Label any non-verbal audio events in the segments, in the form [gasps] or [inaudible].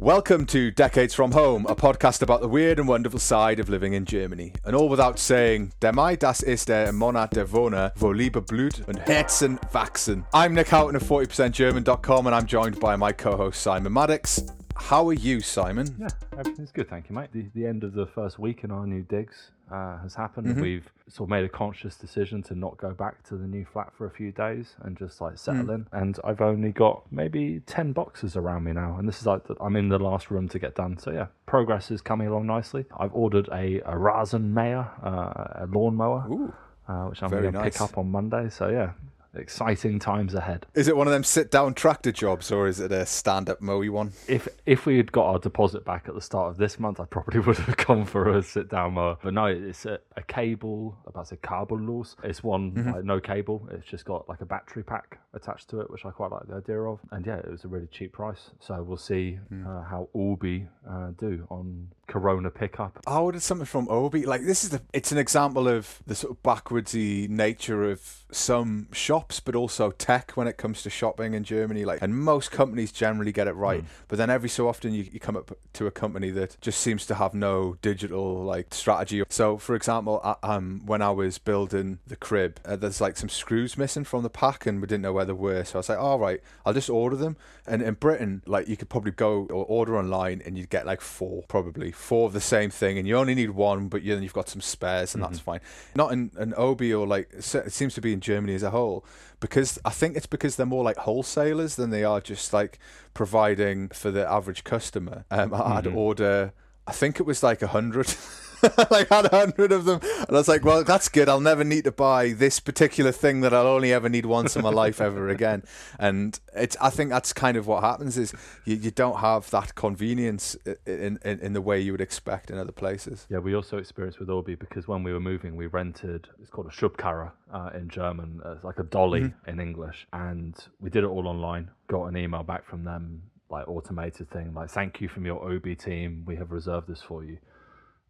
Welcome to Decades from Home, a podcast about the weird and wonderful side of living in Germany. And all without saying, Der Mai, das ist der Monat der Wohner, wo Liebe Blut und Herzen wachsen. I'm Nic Houghton of 40%German.com and I'm joined by my co-host Simon Maddox. How are you, Simon? Yeah, everything's good, thank you, mate. The, the end of the first week in our new digs uh, has happened. Mm-hmm. We've sort of made a conscious decision to not go back to the new flat for a few days and just like settle mm. in. And I've only got maybe 10 boxes around me now. And this is like, I'm in the last room to get done. So yeah, progress is coming along nicely. I've ordered a, a Rasenmäher, uh, a lawnmower. Uh, which I'm going to pick up on Monday. So yeah, exciting times ahead. Is it one of them sit down tractor jobs or is it a stand up mowy one? If if we had got our deposit back at the start of this month, I probably [laughs] would have gone for a sit down mower. But no, it's a, a cable, about to say kabellos. It's one mm-hmm. like, no cable. It's just got like a battery pack attached to it, which I quite like the idea of. And yeah, it was a really cheap price. So we'll see mm. uh, how Obi uh, do on Corona pickup. I ordered something from Obi. Like this is the it's an example of the sort of backwardsy nature of some shops, but also tech when it comes to shopping in Germany. Like and most companies generally get it right, mm. but then every so often you, you come up to a company that just seems to have no digital like strategy. So for example, I, um when I was building the crib, uh, there's like some screws missing from the pack, and we didn't know where they were. So I was like, all right, I'll just order them. And in Britain, like you could probably go or order online, and you'd get like four probably four of the same thing, and you only need one, but then you've got some spares, and mm-hmm. that's fine. Not in an Obi or like it seems to be in Germany as a whole, because I think it's because they're more like wholesalers than they are just like providing for the average customer. Um, I'd mm-hmm. order, I think it was like a hundred. [laughs] [laughs] like had a hundred of them, and I was like, "Well, that's good. I'll never need to buy this particular thing that I'll only ever need once in my life ever again." And it's, I think that's kind of what happens is you, you don't have that convenience in, in in the way you would expect in other places. Yeah, we also experienced with Obi because when we were moving, we rented. It's called a Schubkarre uh, in German. Uh, it's like a dolly mm-hmm. in English, and we did it all online. Got an email back from them like automated thing like thank you from your Obi team we have reserved this for you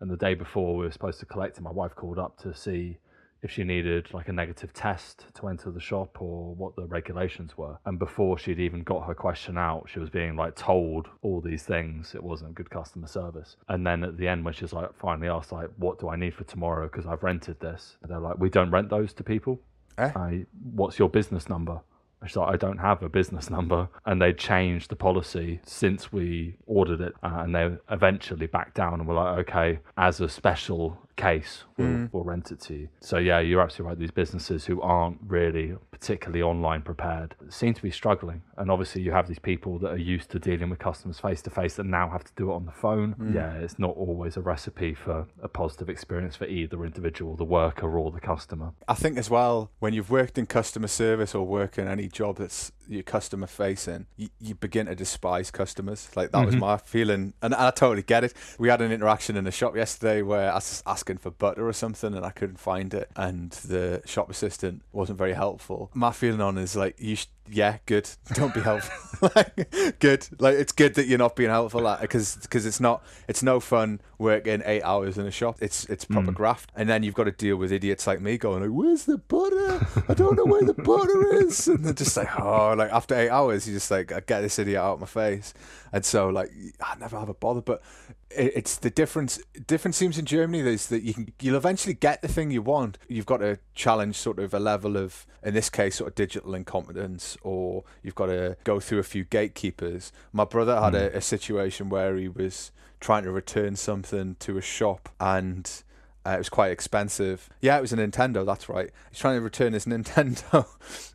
and the day before we were supposed to collect it, my wife called up to see if she needed like a negative test to enter the shop or what the regulations were. And before she'd even got her question out, she was being like told all these things. It wasn't good customer service. And then at the end, when she's like finally asked, like, what do I need for tomorrow? Because I've rented this. They're like, we don't rent those to people. Eh? I, what's your business number? She's like, I don't have a business number. And they changed the policy since we ordered it. Uh, and they eventually backed down and were like, okay, as a special case, we'll, mm. we'll rent it to you. So, yeah, you're absolutely right. These businesses who aren't really particularly online prepared seem to be struggling. And obviously, you have these people that are used to dealing with customers face to face that now have to do it on the phone. Mm. Yeah, it's not always a recipe for a positive experience for either individual, the worker, or the customer. I think as well, when you've worked in customer service or work in any job that's your customer facing, you, you begin to despise customers. Like that mm-hmm. was my feeling, and I totally get it. We had an interaction in the shop yesterday where I was asking for butter or something, and I couldn't find it, and the shop assistant wasn't very helpful. My feeling on is like you. Sh- yeah, good. [laughs] Don't be helpful. [laughs] like, good. Like it's good that you're not being helpful because because it's not it's no fun working eight hours in a shop. It's it's proper mm. graft, and then you've got to deal with idiots like me going like, "Where's the butter? I don't know where the butter is," [laughs] and they're just like, "Oh, like after eight hours, you just like I get this idiot out of my face." And so like I never have a bother, but it's the difference. Difference seems in Germany is that you can you'll eventually get the thing you want. You've got to challenge sort of a level of, in this case, sort of digital incompetence, or you've got to go through a few gatekeepers. My brother had mm. a, a situation where he was trying to return something to a shop and uh, it was quite expensive. Yeah, it was a Nintendo. That's right. He's trying to return his [laughs] Nintendo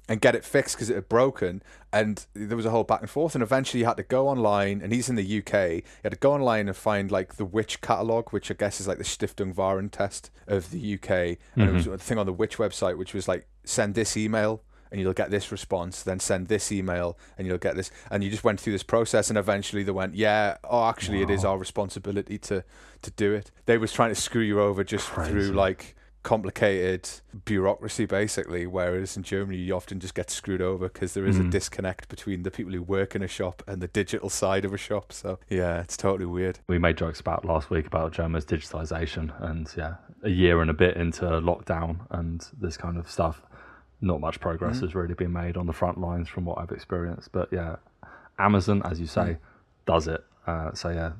and get it fixed because it had broken. And there was a whole back and forth. And eventually, he had to go online. And he's in the UK. He had to go online and find like the Which catalog, which I guess is like the Stiftung Warentest of the UK. And mm-hmm. it was a thing on the Which website, which was like send this email and you'll get this response then send this email and you'll get this and you just went through this process and eventually they went yeah oh actually wow. it is our responsibility to to do it they was trying to screw you over just Crazy. through like complicated bureaucracy basically whereas in germany you often just get screwed over because there is mm. a disconnect between the people who work in a shop and the digital side of a shop so yeah it's totally weird we made jokes about last week about germany's digitalization and yeah a year and a bit into lockdown and this kind of stuff not much progress mm-hmm. has really been made on the front lines from what I've experienced. But yeah, Amazon, as you say, mm. does it. Uh, so yeah,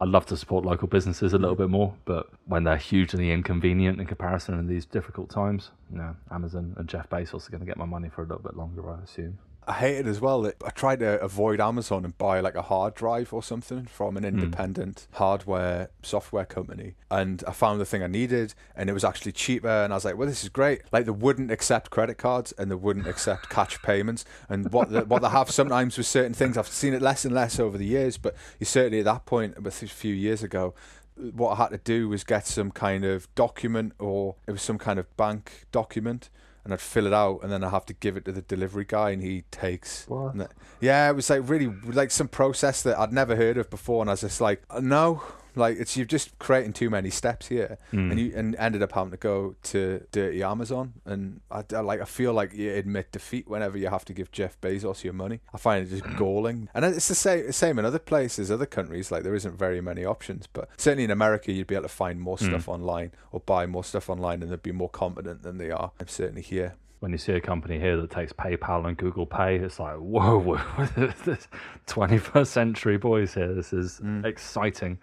I'd love to support local businesses a little bit more, but when they're hugely inconvenient in comparison in these difficult times, you know, Amazon and Jeff Bezos are going to get my money for a little bit longer, I assume. I hate it as well that I try to avoid Amazon and buy like a hard drive or something from an independent mm. hardware software company. And I found the thing I needed and it was actually cheaper. And I was like, well, this is great. Like they wouldn't accept credit cards and they wouldn't accept [laughs] cash payments. And what the, what they have sometimes with certain things, I've seen it less and less over the years, but you certainly at that point, a few years ago, what I had to do was get some kind of document or it was some kind of bank document and I'd fill it out, and then I have to give it to the delivery guy, and he takes. What? yeah, it was like really like some process that I'd never heard of before, and I was just like, no, like it's you're just creating too many steps here, mm. and you and ended up having to go to dirty Amazon, and I, I, like I feel like you admit defeat whenever you have to give Jeff Bezos your money. I find it just [clears throat] galling, and it's the same same in other places, other countries. Like there isn't very many options, but certainly in America you'd be able to find more mm. stuff online or buy more stuff online, and they'd be more competent than they are. I'm certainly here when you see a company here that takes PayPal and Google Pay, it's like, whoa, [laughs] whoa, this 21st century boys here. This is mm. exciting.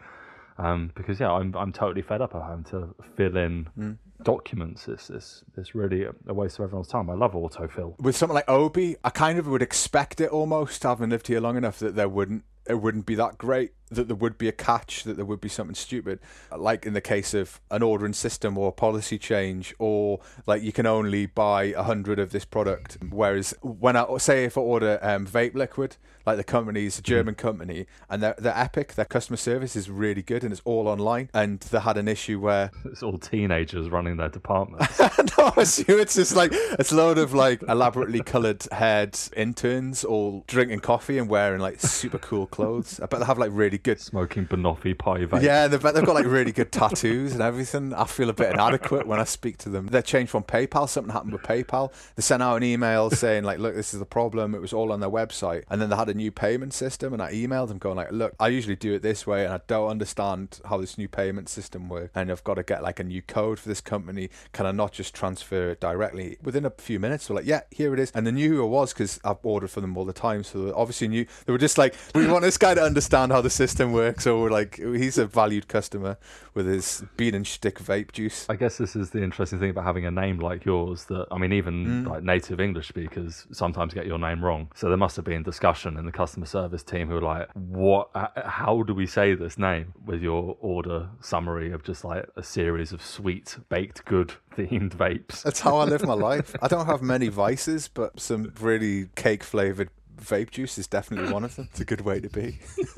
Um, because yeah, I'm I'm totally fed up of having to fill in mm. documents. It's, it's it's really a waste of everyone's time. I love autofill. With something like Obi, I kind of would expect it almost, having lived here long enough, that there wouldn't it wouldn't be that great that there would be a catch, that there would be something stupid, like in the case of an ordering system or a policy change, or like you can only buy a hundred of this product. Whereas when I say if I order um, vape liquid, like the company is a German mm. company, and they're, they're epic, their customer service is really good, and it's all online. And they had an issue where [laughs] it's all teenagers running their department. [laughs] no, it's, it's just like it's a load of like elaborately coloured haired interns all drinking coffee and wearing like super cool clothes. I bet they have like really really good. Smoking banoffee pie vape. Yeah, they've, they've got like really good tattoos and everything. I feel a bit inadequate when I speak to them. They changed from PayPal. Something happened with PayPal. They sent out an email saying like, look, this is the problem. It was all on their website. And then they had a new payment system and I emailed them going like, look, I usually do it this way and I don't understand how this new payment system works. And I've got to get like a new code for this company. Can I not just transfer it directly? Within a few minutes, they're like, yeah, here it is. And they knew who it was because I've ordered for them all the time. So obviously knew. They were just like, we want this guy to understand how the system works. So like, he's a valued customer with his bean and stick vape juice. I guess this is the interesting thing about having a name like yours. That I mean, even mm. like native English speakers sometimes get your name wrong. So there must have been discussion in the customer service team who were like, "What? How do we say this name?" With your order summary of just like a series of sweet baked good [laughs] themed vapes. That's how I live my [laughs] life. I don't have many vices, but some really cake flavored vape juice is definitely one of them. It's a good way to be. [laughs]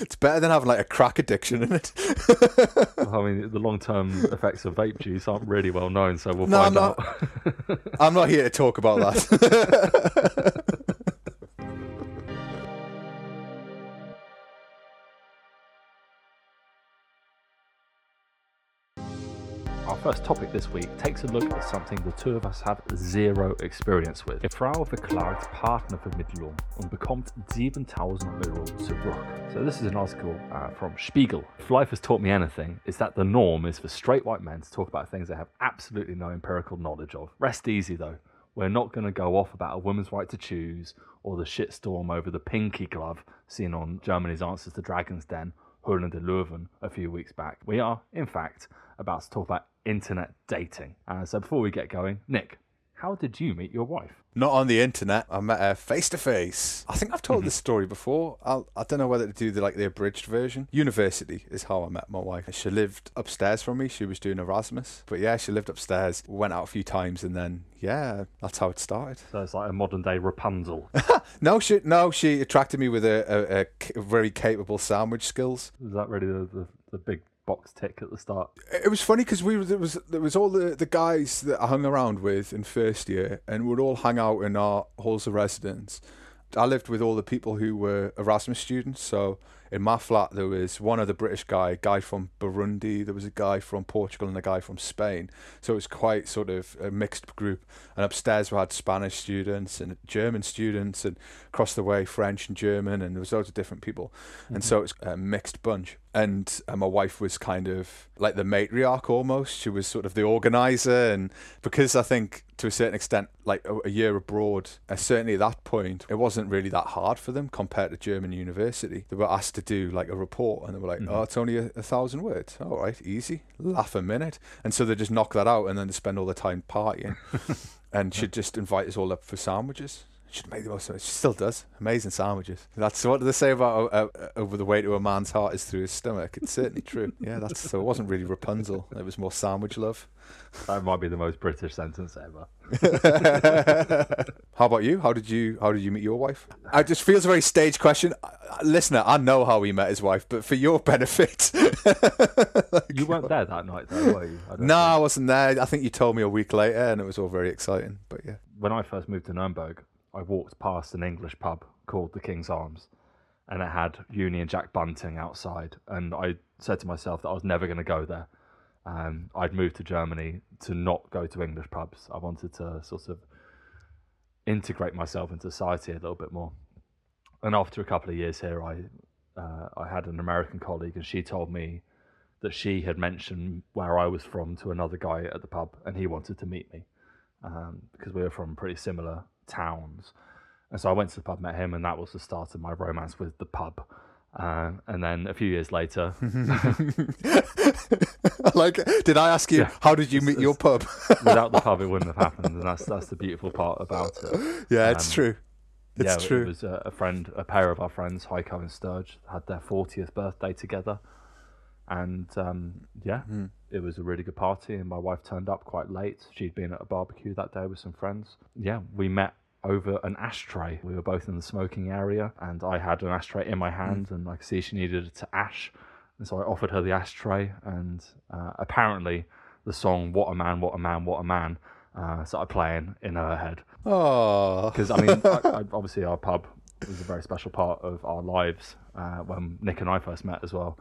it's better than having like a crack addiction in it. I mean, the long term effects of vape juice aren't really well known, so we'll no, find I'm out. Not, I'm not here to talk about that. [laughs] first topic this week takes a look at something the two of us have zero experience with. Die Frau verklagt Partnervermittlung und bekommt 7000 Euro zurück. So this is an article uh, from Spiegel. If life has taught me anything, it's that the norm is for straight white men to talk about things they have absolutely no empirical knowledge of. Rest easy though. We're not going to go off about a woman's right to choose or the shitstorm over the pinky glove seen on Germany's Answers to Dragon's Den Höhlen der Löwen a few weeks back. We are, in fact, about to talk about internet dating. Uh, so before we get going, Nic, how did you meet your wife? Not on the internet. I met her face to face. I think I've told mm-hmm. this story before. I'll, I do not know whether to do the like the abridged version. University is how I met my wife. She lived upstairs from me. She was doing Erasmus, but yeah, she lived upstairs. Went out a few times, and then yeah, that's how it started. So it's like a modern day Rapunzel. [laughs] no, she no, she attracted me with a, a, a very capable sandwich skills. Is that really the, the, the big box tick at the start. It was funny because we there was there was all the, the guys that I hung around with in first year, and we'd all hang out in our halls of residence. I lived with all the people who were Erasmus students, so in my flat there was one other British guy, a guy from Burundi, there was a guy from Portugal and a guy from Spain. So it was quite sort of a mixed group. And upstairs we had Spanish students and German students and across the way French and German and there was loads of different people. Mm-hmm. And so it's a mixed bunch. and uh, my wife was kind of like the matriarch almost. She was sort of the organizer, and because I think to a certain extent, like a, a year abroad, uh, certainly at that point, it wasn't really that hard for them compared to German university. They were asked to do like a report, and they were like, Mm-hmm. "Oh, it's only a, a thousand words. All right, easy, laugh a minute." And so they just knock that out, and then they spend all the time partying, [laughs] and she'd just invite us all up for sandwiches. She'd make the most of it. She still does. Amazing sandwiches. That's what they say about uh, uh, over the way to a man's heart is through his stomach. It's certainly true. [laughs] Yeah, that's so. It wasn't really Rapunzel. It was more sandwich love. That might be the most British sentence ever. [laughs] how about you? How did you How did you meet your wife? It just feels a very staged question. Listener, I know how he met his wife, but for your benefit, [laughs] You weren't there that night, though, were you? I no, I wasn't there. I think you told me a week later, and it was all very exciting. But yeah, When I first moved to Nuremberg, I walked past an English pub called the King's Arms, and it had Union Jack Bunting outside. And I said to myself that I was never going to go there. Um, I'd moved to Germany to not go to English pubs. I wanted to sort of integrate myself into society a little bit more. And after a couple of years here, I uh, I had an American colleague, and she told me that she had mentioned where I was from to another guy at the pub, and he wanted to meet me um, because we were from pretty similar towns. And so I went to the pub, met him, and that was the start of my romance with the pub. Uh, and then a few years later, [laughs] like, did I ask you Yeah. how did you meet your pub? without the pub, it wouldn't have [laughs] happened. And that's that's the beautiful part about it. yeah, it's Um, true. It's yeah, true. it was a, a friend, a pair of our friends, Heiko and Sturge, had their 40th birthday together. And um, yeah, Hmm. it was a really good party. And my wife turned up quite late. She'd been at a barbecue that day with some friends. Yeah, we met over an ashtray. We were both in the smoking area, and I had an ashtray in my Hmm. hand, and I could see she needed it to ash. And so I offered her the ashtray, and uh, apparently the song "What a Man, What a Man, What a Man" uh, started playing in her head Oh, because I mean, I, I, [laughs] obviously our pub was a very special part of our lives uh, when Nic and I first met as well.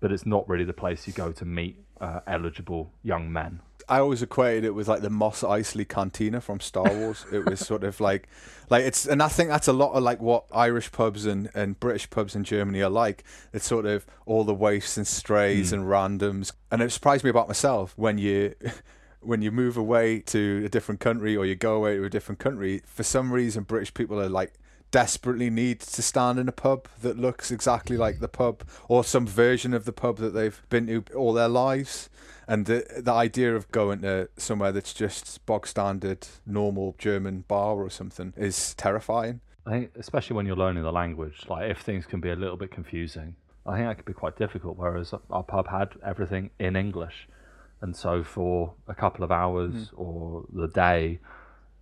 But it's not really the place you go to meet uh, eligible young men. I always equated it with like the Mos Eisley Cantina from Star Wars. it was sort of like, like it's, and I think that's a lot of like what Irish pubs and, and British pubs in Germany are like. It's sort of all the waifs and strays and randoms. And it surprised me about myself when you, [laughs] when you move away to a different country or you go away to a different country. For some reason, British people are like desperately need to stand in a pub that looks exactly like the pub or some version of the pub that they've been to all their lives. And the the idea of going to somewhere that's just bog standard, normal German bar or something is terrifying. I think, especially when you're learning the language, like if things can be a little bit confusing, I think that could be quite difficult. Whereas our pub had everything in English, and so for a couple of hours hmm. or the day,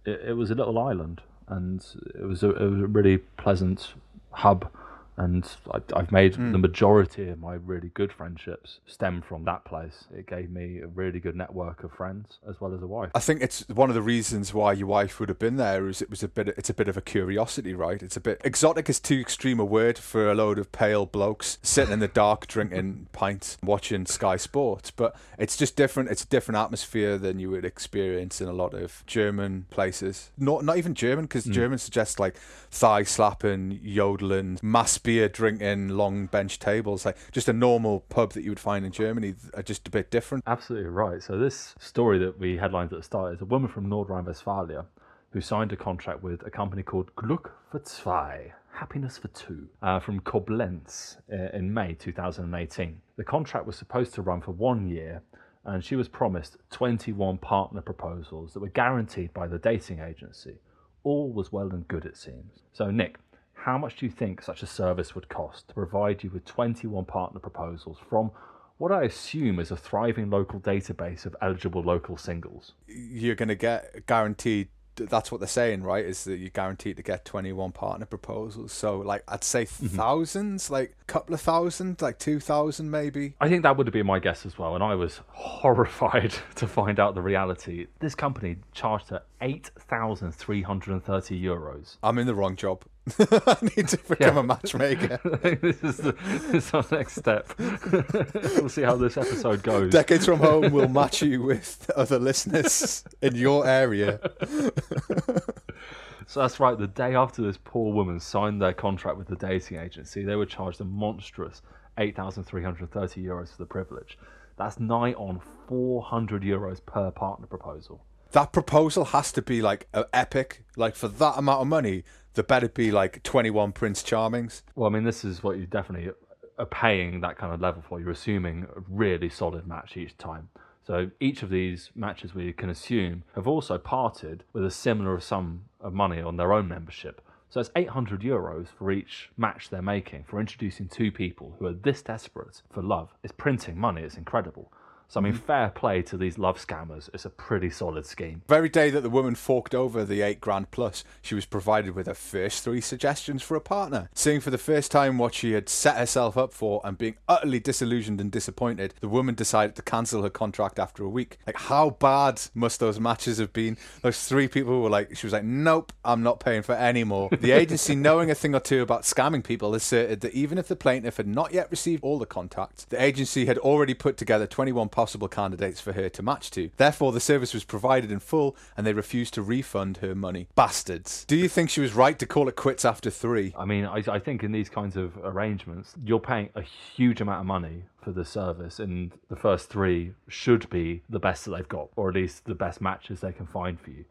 it, it was a little island, and it was a, a really pleasant hub. And I, I've made hmm. the majority of my really good friendships stem from that place. It gave me a really good network of friends as well as a wife. I think it's one of the reasons why your wife would have been there is it was a bit it's a bit of a curiosity, right? It's a bit exotic is too extreme a word for a load of pale blokes sitting in the [laughs] dark drinking pints watching Sky Sports, but it's just different. It's a different atmosphere than you would experience in a lot of German places. Not not even German because hmm. German suggests like thigh slapping, yodeling, mass beer drinking, long bench tables, like just a normal pub that you would find in Germany are just a bit different. Absolutely right. So this story that we headlined at the start is a woman from Nordrhein-Westphalia who signed a contract with a company called Glück für zwei, Happiness for Two, uh, from Koblenz uh, in May 2018. The contract was supposed to run for one year, and she was promised 21 partner proposals that were guaranteed by the dating agency. All was well and good, it seems. So, Nic, how much do you think such a service would cost to provide you with 21 partner proposals from what I assume is a thriving local database of eligible local singles? you're going to get guaranteed that's what they're saying right is that you're guaranteed to get 21 partner proposals so like i'd say mm-hmm. thousands like a couple of thousand like 2000 maybe I think that would have been my guess as well, and I was horrified [laughs] to find out the reality. This company charged her 8,330 euros. i'm in the wrong job [laughs] i need to become Yeah. a matchmaker [laughs] this, is the, this is our next step. [laughs] we'll see how this episode goes. decades from home will match you with other listeners in your area So that's right. The day after this poor woman signed their contract with the dating agency, they were charged a monstrous 8,330 euros for the privilege. That's nigh on 400 euros per partner proposal. That proposal has to be like epic. Like for that amount of money, there better be like 21 Prince Charmings. Well, I mean, this is what you definitely are paying that kind of level for. You're assuming a really solid match each time. So each of these matches we can assume have also parted with a similar sum of money on their own membership. So it's 800 euros for each match they're making for introducing two people who are this desperate for love. It's printing money, it's incredible. So I mean, mm. fair play to these love scammers. It's a pretty solid scheme. Very day that the woman forked over the eight grand plus, she was provided with her first three suggestions for a partner. Seeing for the first time what she had set herself up for and being utterly disillusioned and disappointed, the woman decided to cancel her contract after a week. Like, how bad must those matches have been? Those three people were like, she was like, nope, I'm not paying for any more. The agency, [laughs] knowing a thing or two about scamming people, asserted that even if the plaintiff had not yet received all the contacts, the agency had already put together 21 possible candidates for her to match to. Therefore, the service was provided in full and they refused to refund her money. Bastards. Do you think she was right to call it quits after three? I mean, I, I think in these kinds of arrangements, you're paying a huge amount of money for the service, and the first three should be the best that they've got, or at least the best matches they can find for you.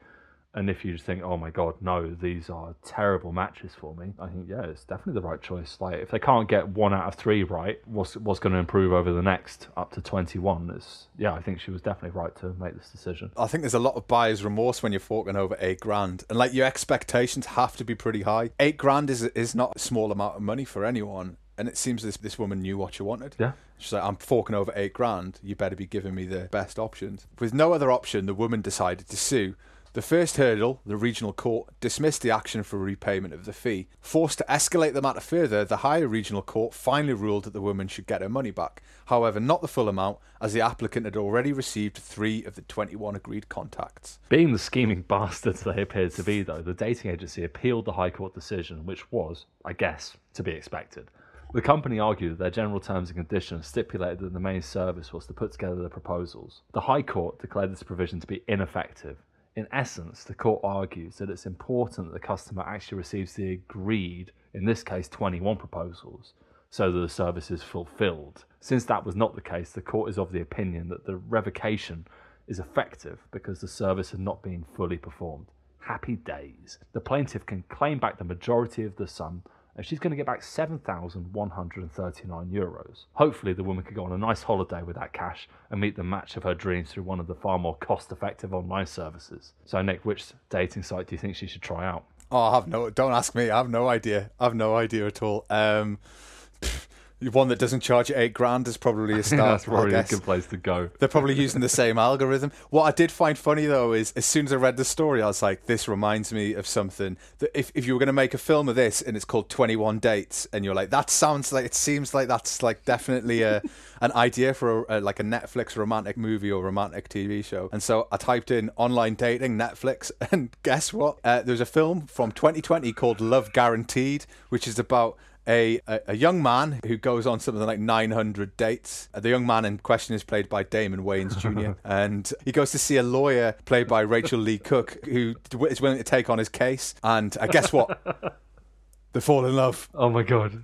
And if you just think, oh my god, no, these are terrible matches for me, I think yeah, it's definitely the right choice. Like if they can't get one out of three right, what's what's going to improve over the next up to twenty one? Is yeah, I think she was definitely right to make this decision. I think there's a lot of buyer's remorse when you're forking over eight grand, and like your expectations have to be pretty high. Eight grand is is not a small amount of money for anyone, and it seems this this woman knew what she wanted. Yeah. She's like, I'm forking over eight grand. You better be giving me the best options. With no other option, the woman decided to sue. The first hurdle, the regional court, dismissed the action for repayment of the fee. Forced to escalate the matter further, the higher regional court finally ruled that the woman should get her money back. However, not the full amount, as the applicant had already received three of the 21 agreed contacts. Being the scheming [laughs] bastards they appeared to be, though, the dating agency appealed the High Court decision, which was, I guess, to be expected. The company argued that their general terms and conditions stipulated that the main service was to put together the proposals. The High Court declared this provision to be ineffective. In essence, the court argues that it's important that the customer actually receives the agreed, in this case 21 proposals, so that the service is fulfilled. Since that was not the case, the court is of the opinion that the revocation is effective because the service had not been fully performed. Happy days. The plaintiff can claim back the majority of the sum and she's going to get back 7,139 euros. Hopefully, the woman could go on a nice holiday with that cash and meet the match of her dreams through one of the far more cost effective online services. So, Nic, which dating site do you think she should try out? Oh, I have no. Don't ask me. I have no idea. I have no idea at all. Um, one that doesn't charge you eight grand is probably a [laughs] start. That's probably a good place to go. They're probably using the same algorithm. What I did find funny though is as soon as I read the story, I was like, this reminds me of something that if, if you were going to make a film of this and it's called 21 Dates, and you're like, that sounds like, it seems like that's like definitely a, [laughs] an idea for a, a, like a Netflix romantic movie or romantic TV show. And so I typed in online dating Netflix, [laughs] and guess what? Uh, there's a film from 2020 called Love Guaranteed, which is about a, a, a, young man who goes on something like 900 dates. Uh, the young man in question is played by Damon Wayans [laughs] Jr. and he goes to see a lawyer played by Rachael Leigh Cook who is willing to take on his case. And uh, guess what? [laughs] they fall in love. Oh my god.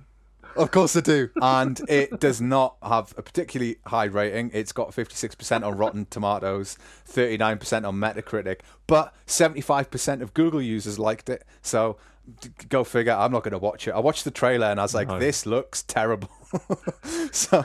Of course they do. And it does not have a particularly high rating. It's got 56% on Rotten Tomatoes, 39% on Metacritic, but 75% of Google users liked it. So go figure. I'm not going to watch it. I watched the trailer and I was like, no. this looks terrible. [laughs] so,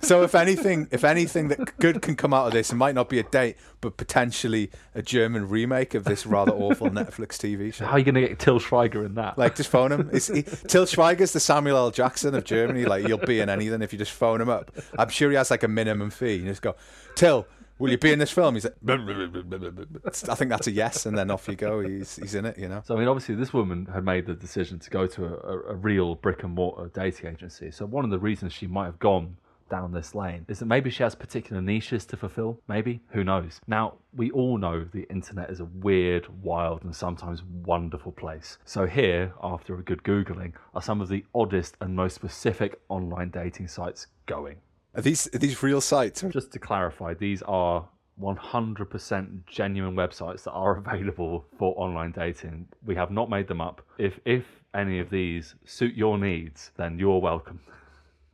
so if anything, if anything that good can come out of this, it might not be a date, but potentially a German remake of this rather awful [laughs] Netflix TV show. How are you going to get Till Schweiger in that? Like, just phone him. He, [laughs] Till Schweiger's the Samuel L. Jackson of Germany. Like, you'll be in anything if you just phone him up. I'm sure he has like a minimum fee. You just go, Till will you be in this film? He's like, I think that's a yes, and then off you go. He's he's in it, you know. So I mean, obviously, this woman had made the decision to go to a, a real brick and mortar dating agency. So one of the reasons she might have gone down this lane is that maybe she has particular niches to fulfill. Maybe who knows? Now we all know the internet is a weird, wild, and sometimes wonderful place. So here, after a good googling, are some of the oddest and most specific online dating sites going. Are these are these real sites? Just to clarify, these are 100% genuine websites that are [laughs] available for online dating. We have not made them up. If if any of these suit your needs, then you're welcome.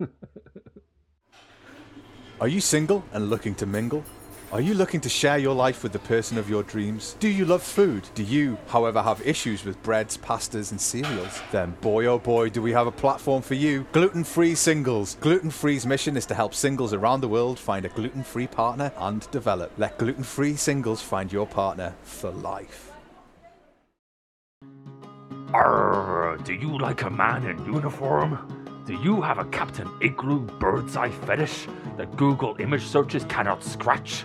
[laughs] Are you single and looking to mingle? Are you looking to share your life with the person of your dreams? Do you love food? Do you, however, have issues with breads, pastas, and cereals? Then, boy oh boy, do we have a platform for you Gluten Free Singles. Gluten Free's mission is to help singles around the world find a gluten free partner and develop. Let gluten free singles find your partner for life. Arr, do you like a man in uniform? Do you have a Captain Iglo bird's eye fetish that Google image searches cannot scratch?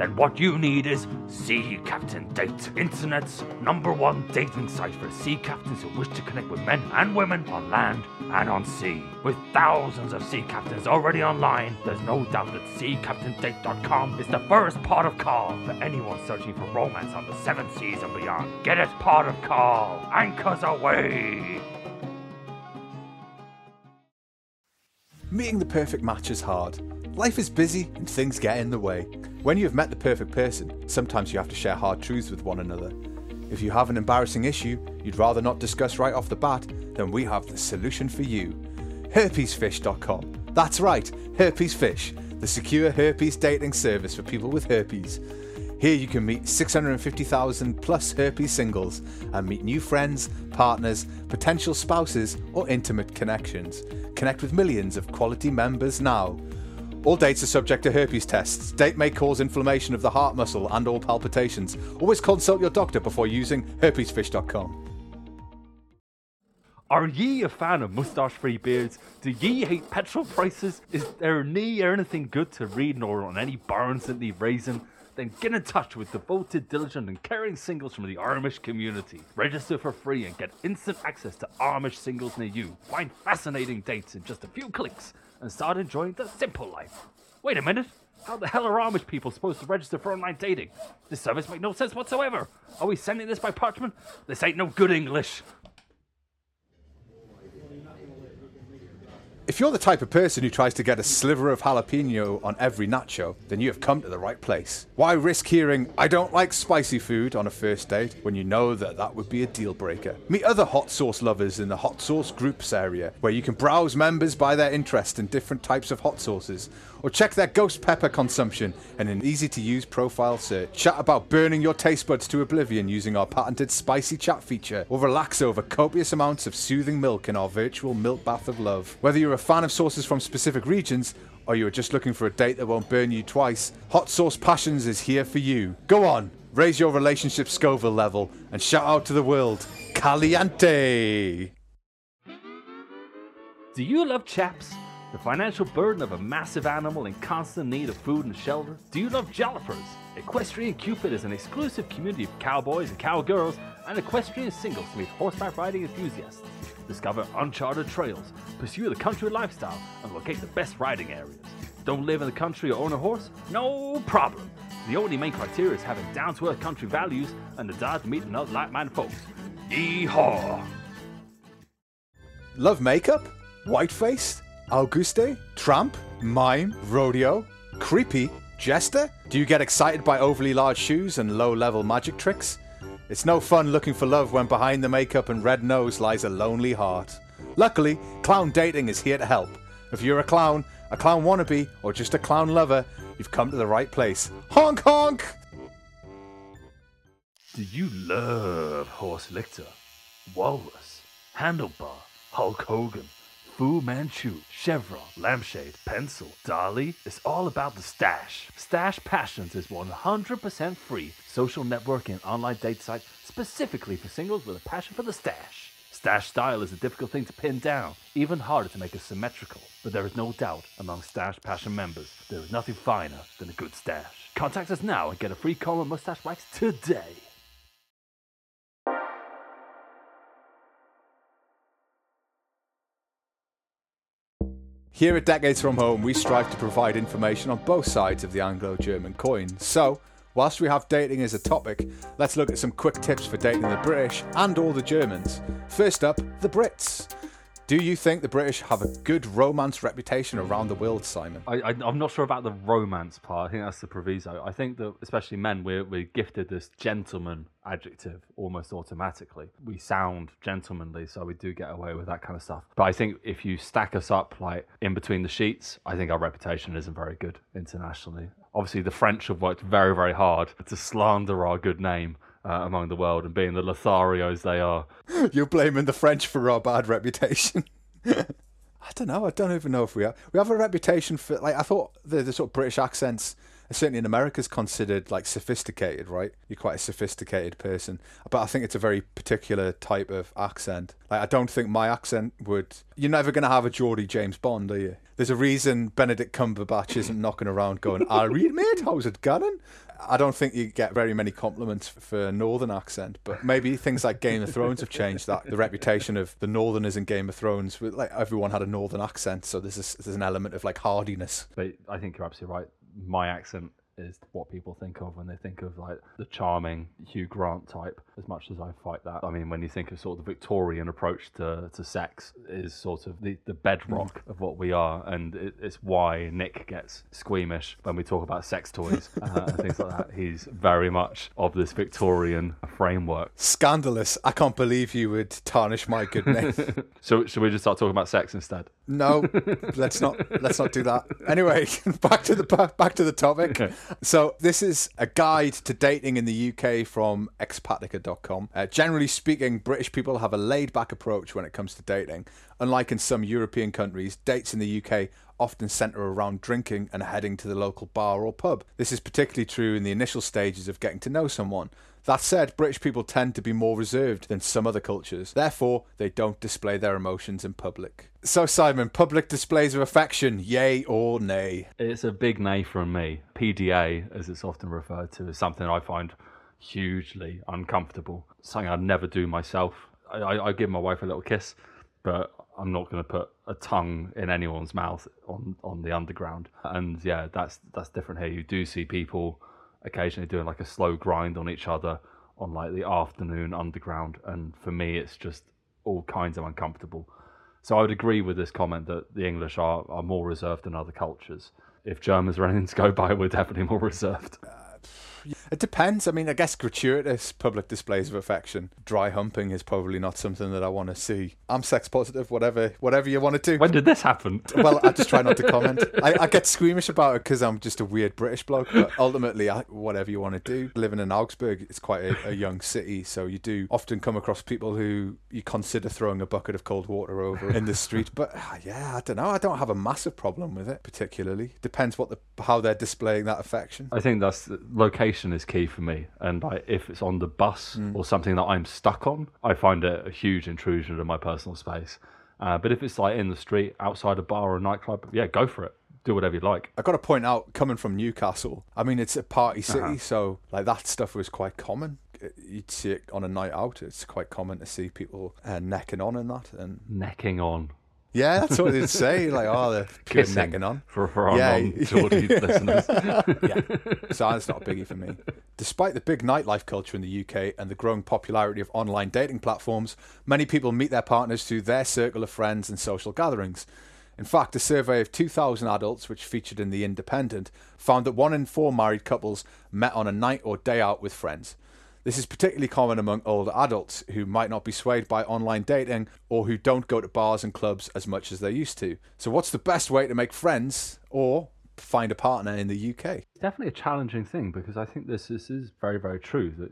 Then what you need is Sea Captain Date, internet's number one dating site for sea captains who wish to connect with men and women on land and on sea. With thousands of sea captains already online, there's no doubt that SeaCaptainDate.com is the first port of call for anyone searching for romance on the seven seas and beyond. Get it, port of call. Anchors away. Meeting the perfect match is hard. Life is busy and things get in the way. When you have met the perfect person, sometimes you have to share hard truths with one another. If you have an embarrassing issue you'd rather not discuss right off the bat, then we have the solution for you. Herpesfish.com. That's right, Herpesfish, the secure herpes dating service for people with herpes. Here you can meet 650,000 plus herpes singles and meet new friends, partners, potential spouses, or intimate connections. Connect with millions of quality members now. All dates are subject to herpes tests. Date may cause inflammation of the heart muscle and or palpitations. Always consult your doctor before using herpesfish.com. Are ye a fan of mustache free beards? Do ye hate petrol prices? Is there any or anything good to read nor on any barns that need raising? Then get in touch with devoted, diligent, and caring singles from the Amish community. Register for free and get instant access to Amish singles near you. Find fascinating dates in just a few clicks and start enjoying the simple life. Wait a minute. How the hell are Amish people supposed to register for online dating? This service makes no sense whatsoever. Are we sending this by parchment? This ain't no good English. If you're the type of person who tries to get a sliver of jalapeno on every nacho, then you have come to the right place. Why risk hearing, I don't like spicy food on a first date when you know that that would be a deal breaker? Meet other hot sauce lovers in the hot sauce groups area, where you can browse members by their interest in different types of hot sauces, or check their ghost pepper consumption in an easy to use profile search. Chat about burning your taste buds to oblivion using our patented spicy chat feature, or relax over copious amounts of soothing milk in our virtual milk bath of love. Whether you're a fan of sauces from specific regions, or you're just looking for a date that won't burn you twice, Hot Sauce Passions is here for you. Go on, raise your relationship Scoville level, and shout out to the world, Caliente! Do you love chaps? The financial burden of a massive animal in constant need of food and shelter? Do you love Jallopers? Equestrian Cupid is an exclusive community of cowboys and cowgirls and equestrian singles to meet horseback riding enthusiasts. Discover uncharted trails, pursue the country lifestyle, and locate the best riding areas. Don't live in the country or own a horse? No problem. The only main criteria is having down to earth country values and the desire to meet another like minded folks. Yeehaw! Love makeup? White Whiteface? Auguste? Tramp? Mime? Rodeo? Creepy? Jester? Do you get excited by overly large shoes and low level magic tricks? It's no fun looking for love when behind the makeup and red nose lies a lonely heart. Luckily, Clown Dating is here to help. If you're a clown, a clown wannabe, or just a clown lover, you've come to the right place. Honk honk! Do you love Horse Lictor, Walrus, Handlebar, Hulk Hogan, Fu Manchu, Chevron, Lampshade, Pencil, Dali? It's all about the stash. Stash Passions is 100% free social networking and online date site specifically for singles with a passion for the stash. Stash style is a difficult thing to pin down, even harder to make it symmetrical. But there is no doubt among Stash Passion members, there is nothing finer than a good stash. Contact us now and get a free comb and mustache wax today. Here at Decades From Home, we strive to provide information on both sides of the Anglo German coin. So, whilst we have dating as a topic, let's look at some quick tips for dating the British and all the Germans. First up, the Brits. Do you think the British have a good romance reputation around the world, Simon? I, I'm not sure about the romance part. I think that's the proviso. I think that, especially men, we're, we're gifted this gentleman adjective almost automatically. We sound gentlemanly, so we do get away with that kind of stuff. But I think if you stack us up like in between the sheets, I think our reputation isn't very good internationally. Obviously, the French have worked very, very hard to slander our good name. Uh, among the world and being the Lotharios they are. [laughs] You're blaming the French for our bad reputation. [laughs] I don't know. I don't even know if we have. We have a reputation for like I thought the, the sort of British accents certainly in America is considered like sophisticated, right? You're quite a sophisticated person, but I think it's a very particular type of accent. Like I don't think my accent would. You're never gonna have a Geordie James Bond, are you? There's a reason Benedict Cumberbatch isn't knocking around going, "I read, mate, how's it going?" I don't think you get very many compliments for a northern accent, but maybe things like Game of Thrones have changed that. The reputation of the northerners in Game of Thrones, like everyone had a northern accent, so there's this, there's an element of like hardiness. But I think you're absolutely right my accent is what people think of when they think of like the charming Hugh Grant type. As much as I fight that, I mean, when you think of sort of the Victorian approach to, to sex, is sort of the, the bedrock mm. of what we are, and it, it's why Nic gets squeamish when we talk about sex toys uh, and things like that. He's very much of this Victorian framework. Scandalous! I can't believe you would tarnish my good name. [laughs] so should we just start talking about sex instead? No, let's not. Let's not do that. Anyway, [laughs] back to the back to the topic. So this is a guide to dating in the UK from expatica.com. Uh, generally speaking, British people have a laid-back approach when it comes to dating. Unlike in some European countries, dates in the UK often centre around drinking and heading to the local bar or pub. This is particularly true in the initial stages of getting to know someone. That said, British people tend to be more reserved than some other cultures. Therefore, they don't display their emotions in public. So, Simon, public displays of affection, yay or nay? It's a big nay from me. PDA, as it's often referred to, is something I find hugely uncomfortable. Something I'd never do myself. I, I, I give my wife a little kiss, but I'm not going to put a tongue in anyone's mouth on, on the underground. And yeah, that's that's different here. You do see people occasionally doing like a slow grind on each other on like the afternoon underground, and for me, it's just all kinds of uncomfortable. So I would agree with this comment that the English are, are more reserved than other cultures. If Germans are [laughs] anything to go by, we're definitely more reserved. Uh, it depends. I mean, I guess gratuitous public displays of affection, dry humping is probably not something that I want to see. I'm sex positive, whatever, whatever you want to do. When did this happen? [laughs] well, I just try not to [laughs] comment. I, I get squeamish about it because I'm just a weird British bloke. But ultimately, I, whatever you want to do. Living in Augsburg, it's quite a, a young city, so you do often come across people who you consider throwing a bucket of cold water over in the street. But uh, yeah, I don't know. I don't have a massive problem with it particularly. Depends what the how they're displaying that affection. I think that's location is key for me. And like, if it's on the bus mm. or something that I'm stuck on, I find it a huge intrusion in my personal space. Uh, but if it's like in the street, outside a bar or a nightclub, yeah, go for it. Do whatever you like. I've got to point out, coming from Newcastle, I mean, it's a party city, uh-huh. so like that stuff was quite common. You'd see it on a night out. It's quite common to see people uh, necking on and that, and necking on. Yeah, that's what they'd say. Like, oh, they're [laughs] Kissing necking on. For, for our yeah. non-Geordie [laughs] listeners. yeah, so that's not a biggie for me. Despite the big nightlife culture in the UK and the growing popularity of online dating platforms, many people meet their partners through their circle of friends and social gatherings. In fact, a survey of 2,000 adults, which featured in The Independent, found that one in four married couples met on a night or day out with friends. This is particularly common among older adults who might not be swayed by online dating or who don't go to bars and clubs as much as they used to. So, what's the best way to make friends or find a partner in the UK? It's definitely a challenging thing because I think this, this is very, very true. That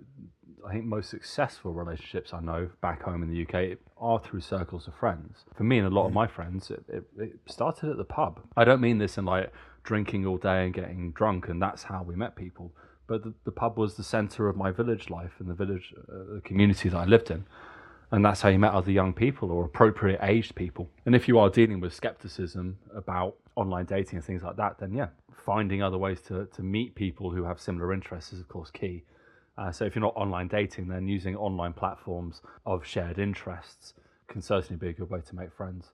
I think most successful relationships I know back home in the UK are through circles of friends. For me and a lot of mm. my friends, it, it, it started at the pub. I don't mean this in like drinking all day and getting drunk, and that's how we met people but the, the pub was the centre of my village life and the village uh, the community that I lived in. And that's how you met other young people or appropriate aged people. And if you are dealing with skepticism about online dating and things like that, then yeah, finding other ways to, to meet people who have similar interests is, of course, key. Uh, so if you're not online dating, then using online platforms of shared interests can certainly be a good way to make friends.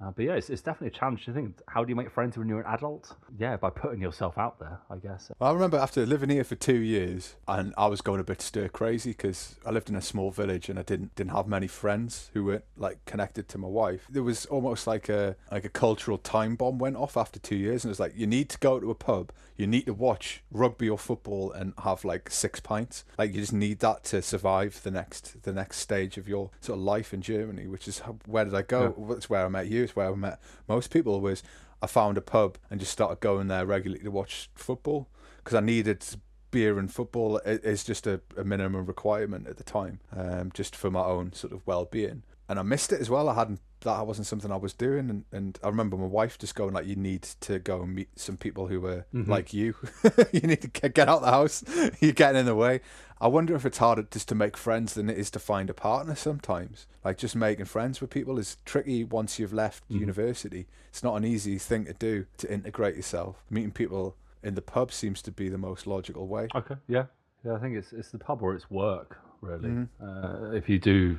Uh, but yeah, it's, it's definitely a challenge. I think, how do you make friends when you're an adult? Yeah, by putting yourself out there, I guess. Well, I remember after living here for two years, and I was going a bit stir crazy because I lived in a small village and I didn't didn't have many friends who were like connected to my wife. There was almost like a like a cultural time bomb went off after two years, and it was like you need to go to a pub, you need to watch rugby or football, and have like six pints. Like you just need that to survive the next the next stage of your sort of life in Germany, which is how, where did I go? Yeah. That's where I met you. Where I met most people. Was I found a pub and just started going there regularly to watch football because I needed beer and football is just a, a minimum requirement at the time, um, just for my own sort of well being. And I missed it as well. I hadn't that wasn't something I was doing, and, and I remember my wife just going like, "You need to go and meet some people who are like you. [laughs] you need to get, out the house. [laughs] You're getting in the way." I wonder if it's harder just to make friends than it is to find a partner. Sometimes, like just making friends with people is tricky once you've left university. It's not an easy thing to do to integrate yourself. Meeting people in the pub seems to be the most logical way. Okay. Yeah. Yeah. I think it's it's the pub or it's work really. Mm-hmm. Uh, if you do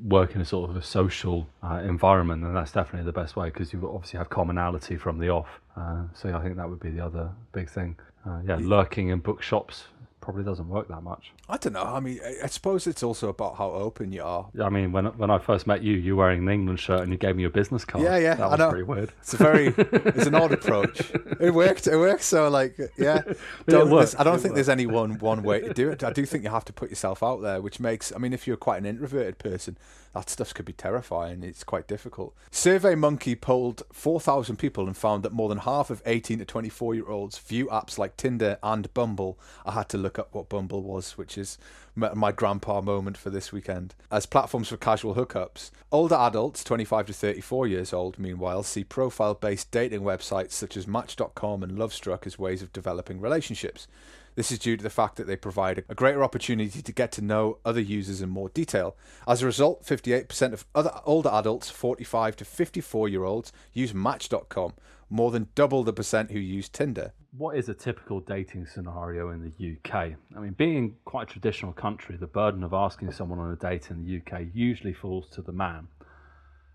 work in a sort of a social uh, environment, then that's definitely the best way because you obviously have commonality from the off. Uh, so yeah, I think that would be the other big thing. Uh, yeah, lurking in bookshops probably doesn't work that much. I don't know. I mean, I, I suppose it's also about how open you are. I mean, when when I first met you, you were wearing an England shirt and you gave me your business card. Yeah, yeah, that I was know. pretty weird. It's a very, it's an odd [laughs] approach. It worked. It worked. So like, yeah. [laughs] Don't, worked, I don't think there's any one one way to do it. I do [laughs] think you have to put yourself out there, which makes. I mean, if you're quite an introverted person, that stuff could be terrifying. It's quite difficult. Survey Monkey polled 4,000 people and found that more than half of 18 to 24 year olds view apps like Tinder and Bumble. I had to look up what Bumble was, which is my grandpa moment for this weekend. As platforms for casual hookups, older adults, 25 to 34 years old, meanwhile, see profile based dating websites such as Match.com and Lovestruck as ways of developing relationships. This is due to the fact that they provide a greater opportunity to get to know other users in more detail. As a result, 58% of other older adults, 45 to 54 year olds, use Match.com, more than double the percent who use Tinder. What is a typical dating scenario in the UK? I mean, being quite a traditional country, the burden of asking someone on a date in the UK usually falls to the man.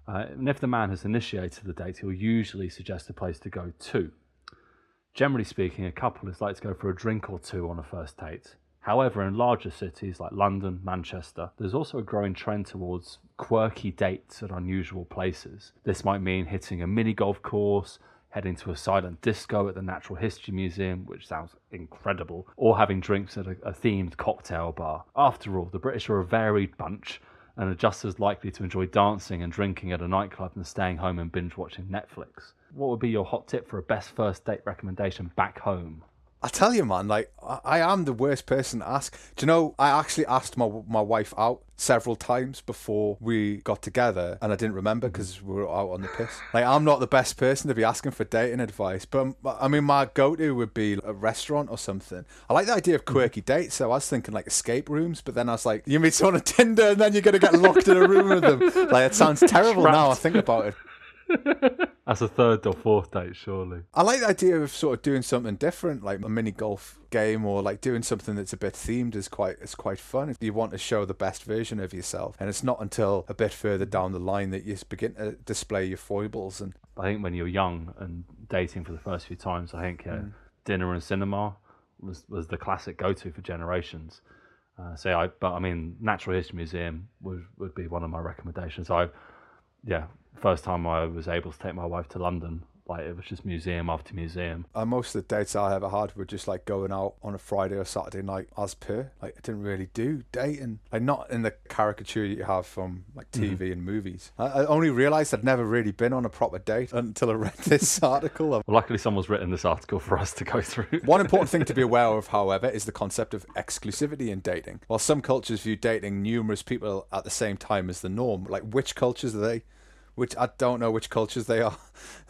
Uh, and if the man has initiated the date, he'll usually suggest a place to go to. Generally speaking, a couple is like to go for a drink or two on a first date. However, in larger cities like London, Manchester, there's also a growing trend towards quirky dates at unusual places. This might mean hitting a mini golf course, heading to a silent disco at the Natural History Museum, which sounds incredible, or having drinks at a, a themed cocktail bar. After all, the British are a varied bunch and are just as likely to enjoy dancing and drinking at a nightclub than staying home and binge watching Netflix. What would be your hot tip for a best first date recommendation back home? I tell you, man, like I, I am the worst person to ask. Do you know? I actually asked my my wife out several times before we got together, and I didn't remember because we were out on the piss. Like I'm not the best person to be asking for dating advice, but um, I mean, my go-to would be a restaurant or something. I like the idea of quirky dates, so I was thinking like escape rooms, but then I was like, you meet someone on Tinder, and then you're gonna get locked in a room with them. Like it sounds terrible now. I think about it. [laughs] As a third or fourth date, surely. I like the idea of sort of doing something different, like a mini golf game, or like doing something that's a bit themed. is quite it's quite fun. You want to show the best version of yourself, and it's not until a bit further down the line that you begin to display your foibles. And I think when you're young and dating for the first few times, I think yeah, dinner and cinema was, was the classic go-to for generations. Uh, so I, but I mean, Natural History Museum would would be one of my recommendations. I, yeah, first time I was able to take my wife to London, like it was just museum after museum. uh, most of the dates I ever had were just like going out on a Friday or Saturday night as per. Like I didn't really do dating, like not in the caricature you have from like TV and movies. I, I only realised I'd never really been on a proper date until I read [laughs] this article. Well, luckily someone's written this article for us to go through. One important thing to be [laughs] aware of, however, is the concept of exclusivity in dating. While some cultures view dating numerous people at the same time as the norm, like which cultures are they? Which I don't know which cultures they are.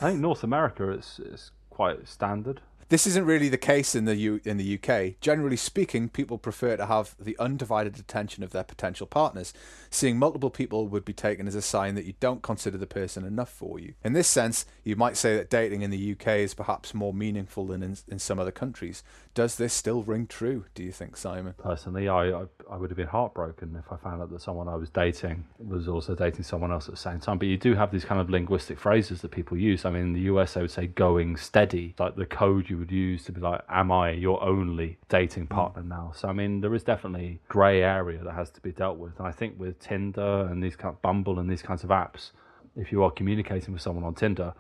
I think North America is is quite standard. This isn't really the case in the U- in the UK. Generally speaking, people prefer to have the undivided attention of their potential partners. Seeing multiple people would be taken as a sign that you don't consider the person enough for you. In this sense, you might say that dating in the UK is perhaps more meaningful than in, in some other countries. Does this still ring true, do you think, Simon? Personally, I, I I would have been heartbroken if I found out that someone I was dating was also dating someone else at the same time. But you do have these kind of linguistic phrases that people use. I mean, in the US, they would say "going steady," like the code you would use to be like, "Am I your only dating mm. partner now?" So I mean, there is definitely grey area that has to be dealt with. And I think with Tinder and these kind of Bumble and these kinds of apps, if you are communicating with someone on Tinder,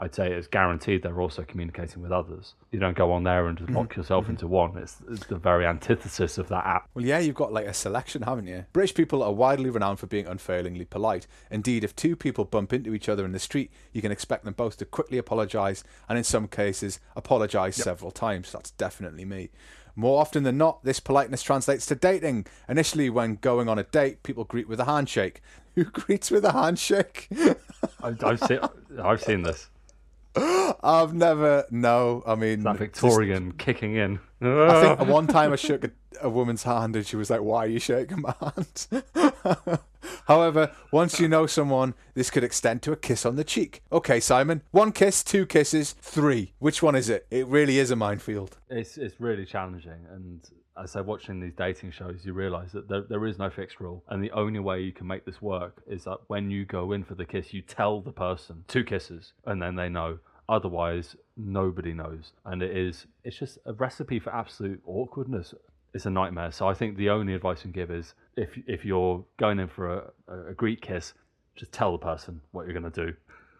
I'd say it's guaranteed they're also communicating with others. You don't go on there and just lock mm-hmm. yourself mm-hmm. into one. It's, it's the very antithesis of that app. Well, yeah, you've got like a selection, haven't you? British people are widely renowned for being unfailingly polite. Indeed, if two people bump into each other in the street, you can expect them both to quickly apologise, and in some cases, apologise several times. That's definitely me. More often than not, this politeness translates to dating. Initially, when going on a date, people greet with a handshake. [laughs] Who greets with a handshake? I've, I've seen I've seen this. [gasps] I've never. No, I mean, That just- Victorian kicking in. I think [laughs] one time I shook a, a woman's hand and she was like, Why are you shaking my hand? [laughs] However, once you know someone, this could extend to a kiss on the cheek. Okay, Simon, one kiss, two kisses, three. Which one is it? It really is a minefield. It's it's really challenging, and as I watching these dating shows, you realise that there, there is no fixed rule, and the only way you can make this work is that when you go in for the kiss, you tell the person two kisses, and then they know. Otherwise, nobody knows, and it is it's just a recipe for absolute awkwardness. It's a nightmare. So I think the only advice you can give is if if you're going in for a, a Greek kiss, just tell the person what you're going to do.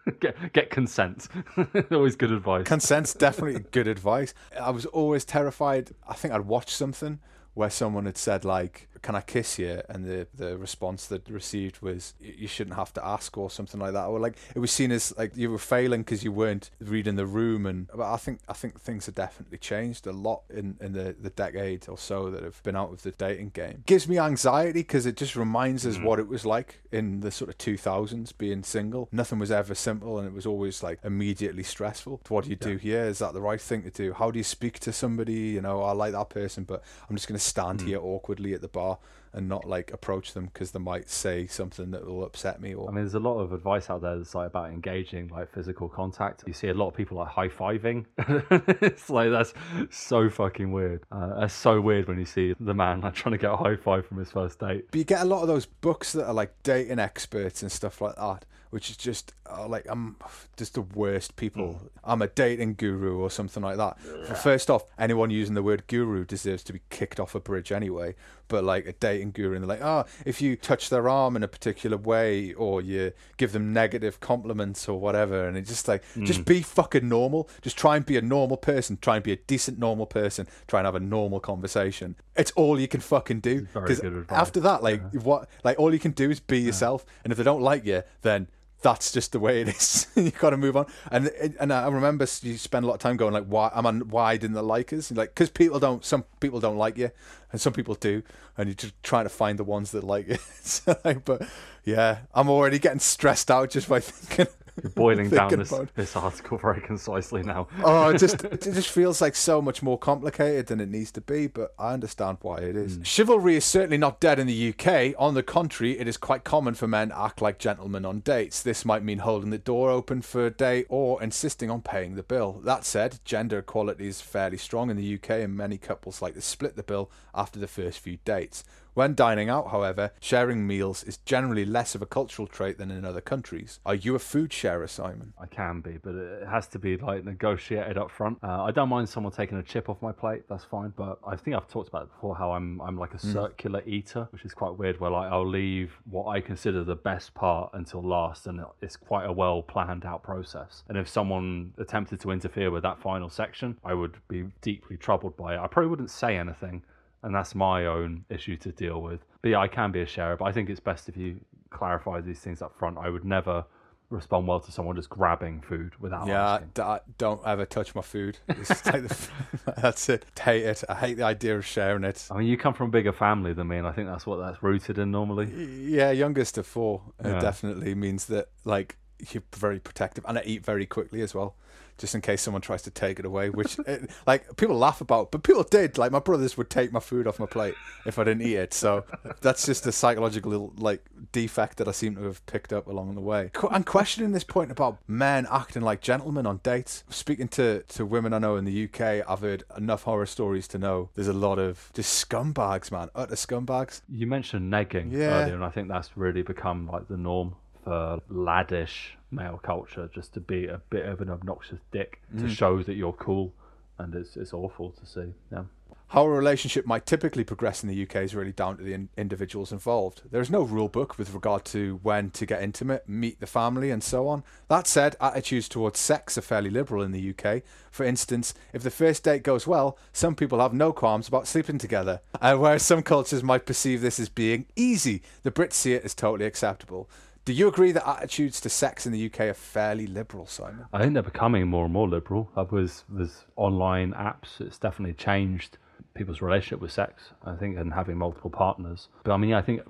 [laughs] get get consent. [laughs] Always good advice. Consent's [laughs] definitely good advice. I was always terrified. I think I'd watched something where someone had said like, "Can I kiss you?" and the the response that received was, "You shouldn't have to ask" or something like that, or like it was seen as like you were failing because you weren't reading the room. And but I think I think things have definitely changed a lot in in the the decade or so that have been out of the dating game. Gives me anxiety because it just reminds us mm. what it was like in the sort of 2000s being single. Nothing was ever simple, and it was always like immediately stressful. What do you do here? Is that the right thing to do? How do you speak to somebody? You know, I like that person, but I'm just going to stand mm. here awkwardly at the bar and not like approach them because they might say something that will upset me. Or I mean, there's a lot of advice out there that's like about engaging like physical contact. You see a lot of people like high fiving. [laughs] it's like that's so fucking weird. Uh, that's so weird when you see the man like trying to get a high five from his first date. But you get a lot of those books that are like dating experts and stuff like that, which is just uh, like I'm just the worst people. I'm a dating guru or something like that. Well, first off, anyone using the word guru deserves to be kicked off a bridge anyway. But like a dating guru, and they're like, oh, if you touch their arm in a particular way or you give them negative compliments or whatever, and it's just like, just be fucking normal. Just try and be a normal person. Try and be a decent normal person. Try and have a normal conversation. It's all you can fucking do. Very 'Cause good advice. after that, like what, like all you can do is be yourself, and if they don't like you, then that's just the way it is. [laughs] you got to move on. And and I remember you spend a lot of time going like, why? am I why didn't they like us? Like, because people don't. Some people don't like you, and some people do, and you're just trying to find the ones that like you. [laughs] So, like, but yeah, I'm already getting stressed out just by [laughs] thinking. You're boiling down this, about- this article very concisely now. [laughs] oh, it just [laughs] it just feels like so much more complicated than it needs to be, but I understand why it is. Hmm. Chivalry is certainly not dead in the UK. On the contrary, it is quite common for men to act like gentlemen on dates. This might mean holding the door open for a date or insisting on paying the bill. That said, gender equality is fairly strong in the UK, and many couples like to split the bill after the first few dates. When dining out, however, sharing meals is generally less of a cultural trait than in other countries. Are you a food sharer, Simon? I can be, but it has to be like negotiated up front. Uh, I don't mind someone taking a chip off my plate, that's fine. But I think I've talked about it before how I'm I'm like a circular eater, which is quite weird. Where like I'll leave what I consider the best part until last, and it's quite a well planned out process. And if someone attempted to interfere with that final section, I would be deeply troubled by it. I probably wouldn't say anything. And that's my own issue to deal with. But yeah, I can be a sharer, but I think it's best if you clarify these things up front. I would never respond well to someone just grabbing food without Yeah, asking. d- don't ever touch my food. [laughs] The, [laughs] that's it. Hate it. I hate the idea of sharing it. I mean, you come from a bigger family than me, and I think that's what that's rooted in normally. Yeah, youngest of four uh, Yeah. definitely means that like you're very protective, and I eat very quickly as well just in case someone tries to take it away. Which, it, like, people laugh about, but people did. Like, my brothers would take my food off my plate if I didn't eat it. So that's just a psychological like defect that I seem to have picked up along the way. I'm questioning this point about men acting like gentlemen on dates. Speaking to to women I know in the UK, I've heard enough horror stories to know there's a lot of just scumbags, man, utter scumbags. You mentioned negging Yeah. earlier, and I think that's really become like the norm for laddish male culture, just to be a bit of an obnoxious dick to show that you're cool, and it's it's awful to see. Yeah. How a relationship might typically progress in the UK is really down to the in- individuals involved. There is no rule book with regard to when to get intimate, meet the family, and so on. That said, attitudes towards sex are fairly liberal in the UK. For instance, if the first date goes well, some people have no qualms about sleeping together, [laughs] uh, whereas some cultures might perceive this as being easy. The Brits see it as totally acceptable. Do you agree that attitudes to sex in the UK are fairly liberal, Simon? I think they're becoming more and more liberal. With with online apps, it's definitely changed people's relationship with sex. I think and having multiple partners. But I mean, I think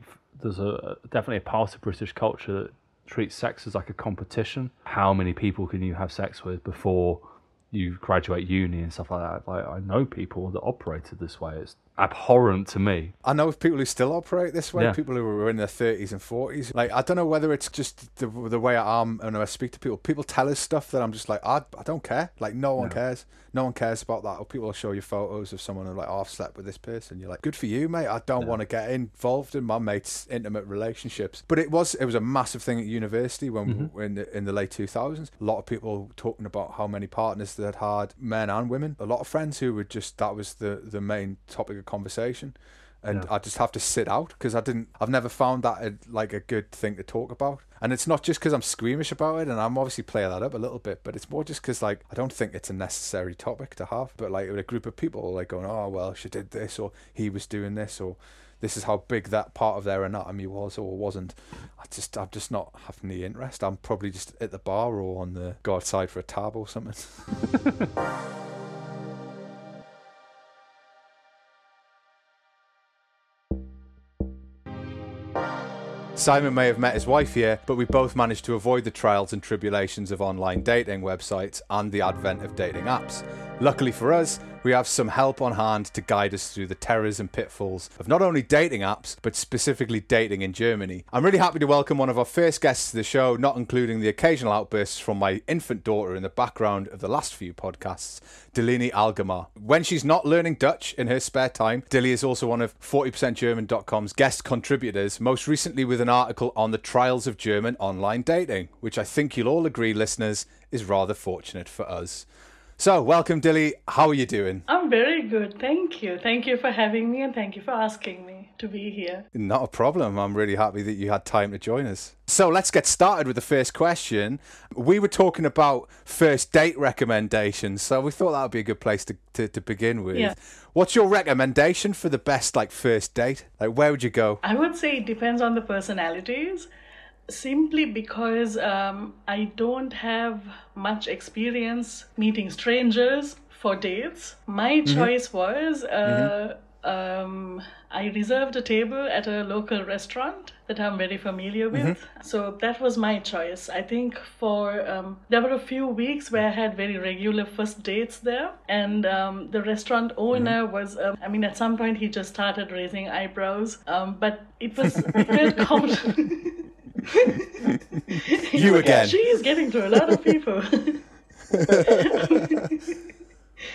there's a definitely a part of British culture that treats sex as like a competition. How many people can you have sex with before you graduate uni and stuff like that? Like I know people that operated this way. It's abhorrent to me. I know of people who still operate this way, Yeah. people who are in their 30s and 40s. Like, I don't know whether it's just the, the way I am and I speak to people. People tell us stuff that I'm just like, I, I don't care. Like, no one No. cares. No one cares about that. Or people will show you photos of someone who, like, oh, I've slept with this person. You're like, good for you, mate. I don't want to get involved in my mates' intimate relationships. But it was it was a massive thing at university when mm-hmm. in, the, in the late 2000s. A lot of people talking about how many partners they had had, men and women. A lot of friends who were just, that was the, the main topic of conversation and Yeah. I just have to sit out because I didn't. I've never found that a, like a good thing to talk about. And it's not just because I'm squeamish about it, and I'm obviously playing that up a little bit, but it's more just because like I don't think it's a necessary topic to have. But like with a group of people, like going, oh well, she did this, or he was doing this, or this is how big that part of their anatomy was or wasn't. I just, I'm just not having the interest. I'm probably just at the bar or on the go side for a tab or something. [laughs] Simon may have met his wife here, but we both managed to avoid the trials and tribulations of online dating websites and the advent of dating apps. Luckily for us, we have some help on hand to guide us through the terrors and pitfalls of not only dating apps, but specifically dating in Germany. I'm really happy to welcome one of our first guests to the show, not including the occasional outbursts from my infant daughter in the background of the last few podcasts, Dilini Algama. When she's not learning Dutch in her spare time, Dilly is also one of 40%German.com's guest contributors, most recently with an article on the trials of German online dating, which I think you'll all agree, listeners, is rather fortunate for us. So, welcome, Dilly. How are you doing? I'm very good. Thank you. Thank you for having me and thank you for asking me to be here. Not a problem. I'm really happy that you had time to join us. So let's get started with the first question. We were talking about first date recommendations, so we thought that would be a good place to, to, to begin with. Yeah. What's your recommendation for the best like first date? Like where would you go? I would say it depends on the personalities simply because um, I don't have much experience meeting strangers for dates. My choice was uh, um, I reserved a table at a local restaurant that I'm very familiar with. So that was my choice. I think for um, there were a few weeks where I had very regular first dates there, and um, the restaurant owner was. Um, I mean, at some point he just started raising eyebrows, um, but it was it felt comfortable. [laughs] [laughs] You [laughs] again. She is getting to a lot of people. [laughs]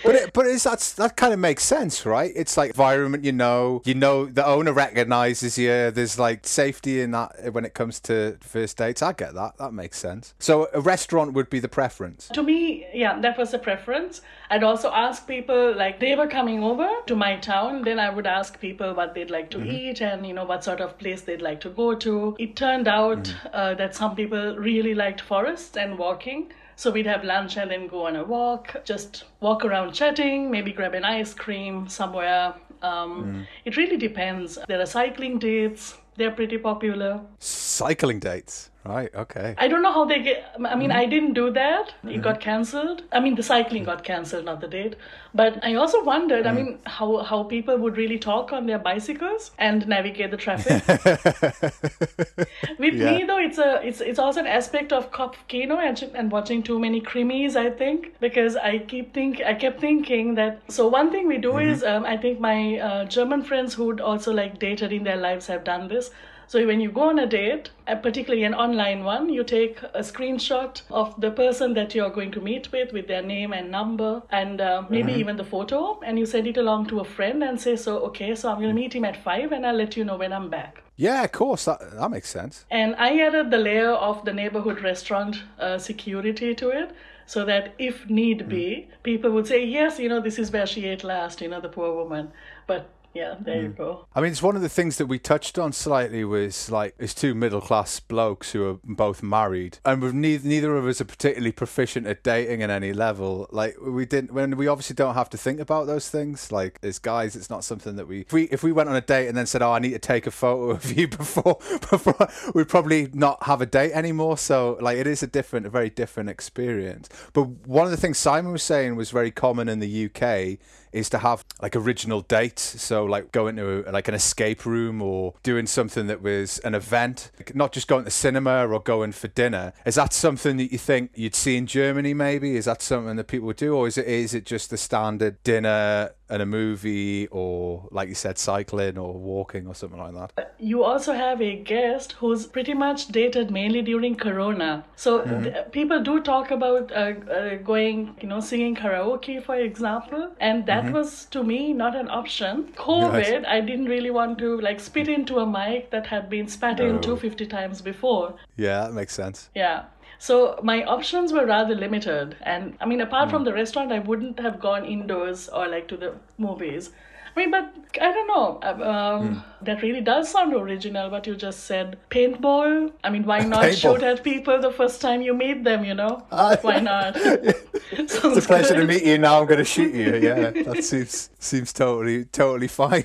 But it, but it's that's that kind of makes sense, right? It's like environment you know, you know the owner recognizes you. There's like safety in that when it comes to first dates. I get that. That makes sense. So a restaurant would be the preference. to me, yeah, that was a preference. I'd also ask people like they were coming over to my town, then I would ask people what they'd like to eat and you know what sort of place they'd like to go to. It turned out uh, that some people really liked forests and walking. So we'd have lunch and then go on a walk, just walk around chatting, maybe grab an ice cream somewhere. Um, It really depends. There are cycling dates, they're pretty popular. Cycling dates, Right. Okay. I don't know how they get. I mean, mm-hmm. I didn't do that. It mm-hmm. got cancelled. I mean, the cycling mm-hmm. got cancelled, not the date. But I also wondered. I mean, how how people would really talk on their bicycles and navigate the traffic. [laughs] With Yeah. me, though, it's a it's it's also an aspect of cop kino and, and watching too many Krimis. I think because I keep think I kept thinking that. So one thing we do is um, I think my uh, German friends who'd also like dated in their lives have done this. So when you go on a date, particularly an online one, you take a screenshot of the person that you're going to meet with, with their name and number, and uh, maybe even the photo, and you send it along to a friend and say, "So okay, so I'm going to meet him at five, and I'll let you know when I'm back." Yeah, of course. That that makes sense. And I added the layer of the neighborhood restaurant uh, security to it. So that if need be, people would say, yes, you know, this is where she ate last, you know, the poor woman. But yeah, there you mm. go. I mean, it's one of the things that we touched on slightly was like it's two middle class blokes who are both married, and we've neither neither of us are particularly proficient at dating at any level. Like we didn't when we obviously don't have to think about those things. Like as guys, it's not something that we if we if we went on a date and then said, "Oh, I need to take a photo of you [laughs] before before," we'd probably not have a date anymore. So like it is a different, a very different experience. But one of the things Simon was saying was very common in the UK is to have like original dates. So like going to like an escape room or doing something that was an event, Like, not just going to cinema or going for dinner. Is that something that you think you'd see in Germany? Maybe is that something that people would do, or is it is it just the standard dinner and a movie, or like you said, cycling or walking or something like that? You also have a guest who's pretty much dated mainly during Corona. So Mm-hmm. th- people do talk about uh, uh, going, you know, singing karaoke, for example, and that Mm-hmm. was to me not an option. COVID, I didn't really want to like spit into a mic that had been spat into 50 times before. Yeah, that makes sense. Yeah. So my options were rather limited. And I mean, apart from the restaurant, I wouldn't have gone indoors or like to the movies. I mean, but I don't know. Um, That really does sound original, what you just said. Paintball? I mean, why not Paintball. shoot at people the first time you meet them, you know? why not? [laughs] [laughs] It's a pleasure to meet you. Now I'm going to shoot you. Yeah, that seems seems totally totally fine.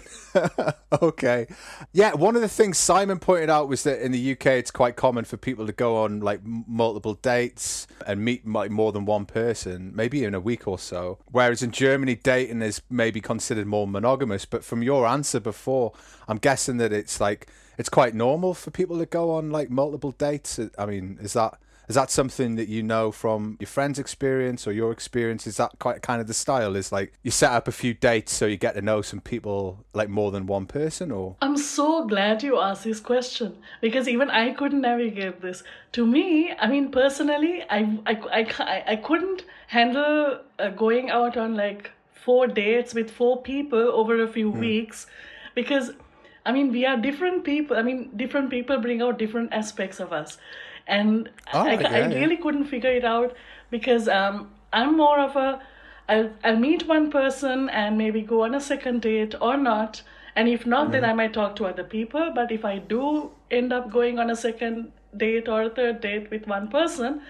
[laughs] okay, yeah. One of the things Simon pointed out was that in the UK it's quite common for people to go on like multiple dates and meet like more than one person, maybe in a week or so. Whereas in Germany, dating is maybe considered more monogamous. But from your answer before, I'm guessing that it's like it's quite normal for people to go on like multiple dates. I mean, is that? Is that something that you know from your friend's experience or your experience? Is that quite kind of the style? Is like you set up a few dates so you get to know some people, like more than one person, or I'm so glad you asked this question because even I couldn't navigate this. To me, I mean, personally, I, I, I, I couldn't handle uh, going out on like four dates with four people over a few weeks because, I mean, we are different people. I mean, different people bring out different aspects of us. And Oh, I, yeah, I really couldn't figure it out because um, I'm more of a I'll, I'll meet one person and maybe go on a second date or not. And if not, then I might talk to other people. But if I do end up going on a second date or a third date with one person,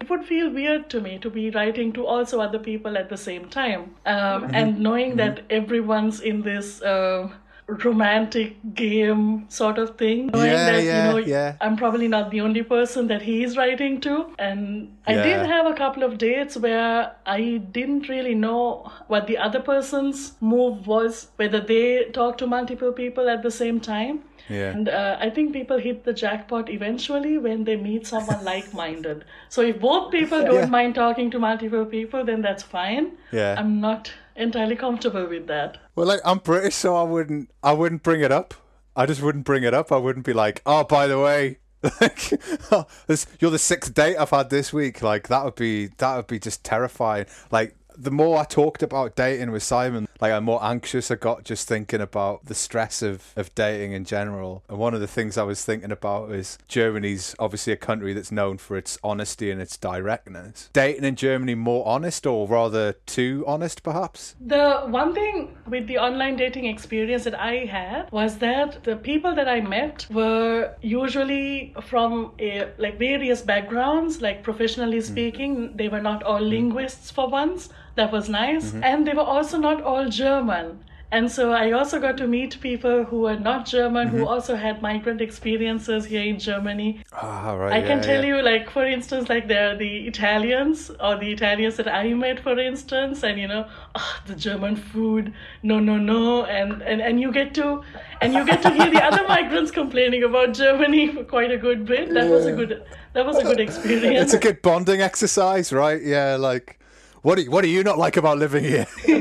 it would feel weird to me to be writing to also other people at the same time. Um, And knowing that everyone's in this. Uh, romantic game sort of thing knowing Yeah, that yeah, you know yeah. i'm probably not the only person that he's writing to and i did have a couple of dates where I didn't really know what the other person's move was, whether they talked to multiple people at the same time. Yeah. And uh, I think people hit the jackpot eventually when they meet someone [laughs] like minded. So if both people don't Yeah. mind talking to multiple people, then that's fine. Yeah. I'm not entirely comfortable with that. well, like I'm British, so I wouldn't, I wouldn't bring it up. I just wouldn't bring it up. I wouldn't be like, oh, by the way, [laughs] like, [laughs] you're the sixth date I've had this week. Like that would be, that would be just terrifying. Like the more I talked about dating with Simon, like I'm more anxious I got just thinking about the stress of, of dating in general. And one of the things I was thinking about is Germany's obviously a country that's known for its honesty and its directness. Dating in Germany more honest or rather too honest perhaps? The one thing with the online dating experience that I had was that the people that I met were usually from a, like various backgrounds, like professionally mm-hmm. speaking, they were not all mm-hmm. linguists for once. That was nice. And they were also not all German. And so I also got to meet people who were not German, who also had migrant experiences here in Germany. Ah, right. I yeah, can tell yeah. you, like, for instance, like there are the Italians or the Italians that I met, for instance, and you know, ah, the German food, no, no, no, and, and and you get to, and you get to hear the [laughs] other migrants complaining about Germany for quite a good bit. That was a good, that was a good experience. It's a good bonding exercise, right? Yeah, like what do you, what do you not like about living here? [laughs]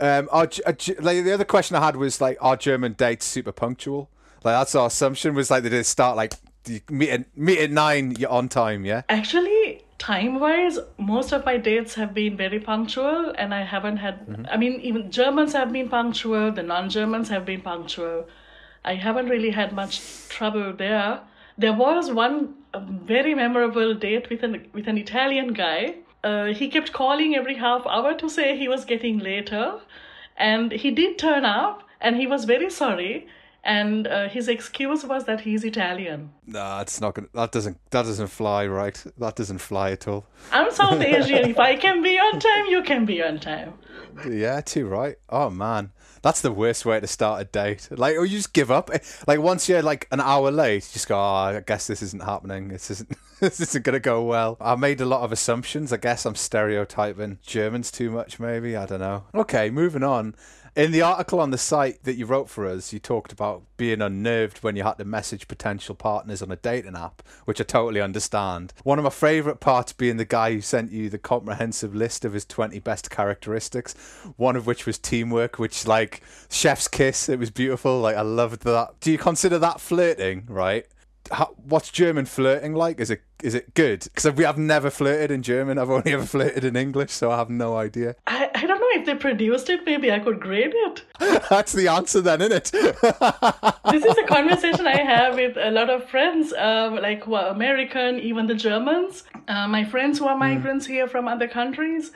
um, are, G- are like the other question I had was like, are German dates super punctual? Like that's our assumption was like they did start like meet at, meet at nine, you're on time, yeah. Actually, time wise, most of my dates have been very punctual, and I haven't had. I mean, even Germans have been punctual, the non Germans have been punctual. I haven't really had much trouble there. There was one very memorable date with an with an Italian guy. Uh, he kept calling every half hour to say he was getting later, and he did turn up, and he was very sorry. And uh, his excuse was that he's Italian. Nah, it's not gonna. That doesn't. That doesn't fly, right? That doesn't fly at all. I'm South Asian. [laughs] if I can be on time, you can be on time. Yeah, too right. Oh man, that's the worst way to start a date. Like, or you just give up. Like once you're like an hour late, you just go. Oh, I guess this isn't happening. This isn't. [laughs] this isn't gonna go well. I made a lot of assumptions. I guess I'm stereotyping Germans too much. Maybe I don't know. Okay, moving on. In the article on the site that you wrote for us, you talked about being unnerved when you had to message potential partners on a dating app, which I totally understand. One of my favourite parts being the guy who sent you the comprehensive list of his 20 best characteristics, one of which was teamwork, which, like, chef's kiss, it was beautiful. Like, I loved that. Do you consider that flirting, right? How, what's German flirting like? Is it is it good? Because we have never flirted in German. I've only ever flirted in English, so I have no idea. I, I if they produced it. Maybe I could grade it. [laughs] That's the answer, then, isn't it? [laughs] This is a conversation I have with a lot of friends, um, like who are American, even the Germans. Uh, my friends who are migrants here from other countries.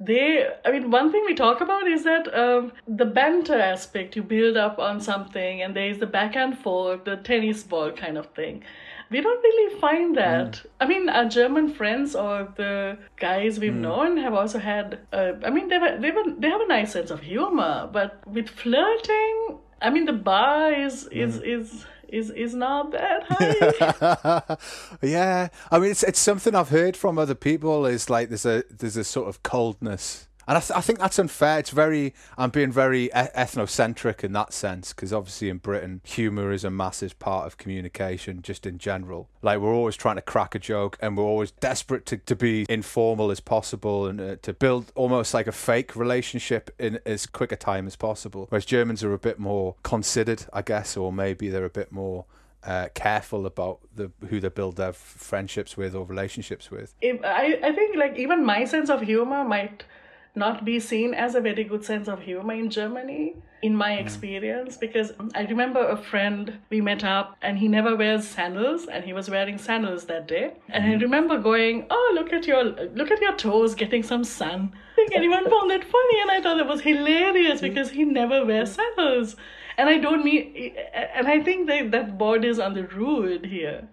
They, I mean, one thing we talk about is that um, the banter aspect you build up on something, and there is the back and forth, the tennis ball kind of thing. We don't really find hmm. that. I mean, our German friends or the guys we've hmm. known have also had. Uh, I mean, they have, they have they have a nice sense of humor, but with flirting, I mean, the bar is is hmm. is is is not that high. [laughs] yeah, I mean, it's it's something I've heard from other people. Is like there's a there's a sort of coldness, and I, th- I think that's unfair. It's very I'm being very e- ethnocentric in that sense because obviously in Britain, humour is a massive part of communication, just in general. Like we're always trying to crack a joke, and we're always desperate to, to be informal as possible and uh, to build almost like a fake relationship in as quick a time as possible. Whereas Germans are a bit more considered, I guess, or maybe they're a bit more uh, careful about the who they build their f- friendships with or relationships with. if, I I think like even my sense of humor might not be seen as a very good sense of humor in Germany in my hmm. experience because I remember a friend we met up and he never wears sandals and he was wearing sandals that day. And I hmm. remember going oh look at your look at your toes getting some sun. I think anyone found that funny? And I thought it was hilarious hmm. because he never wears sandals. And I don't mean and I think that that borders on the rude here.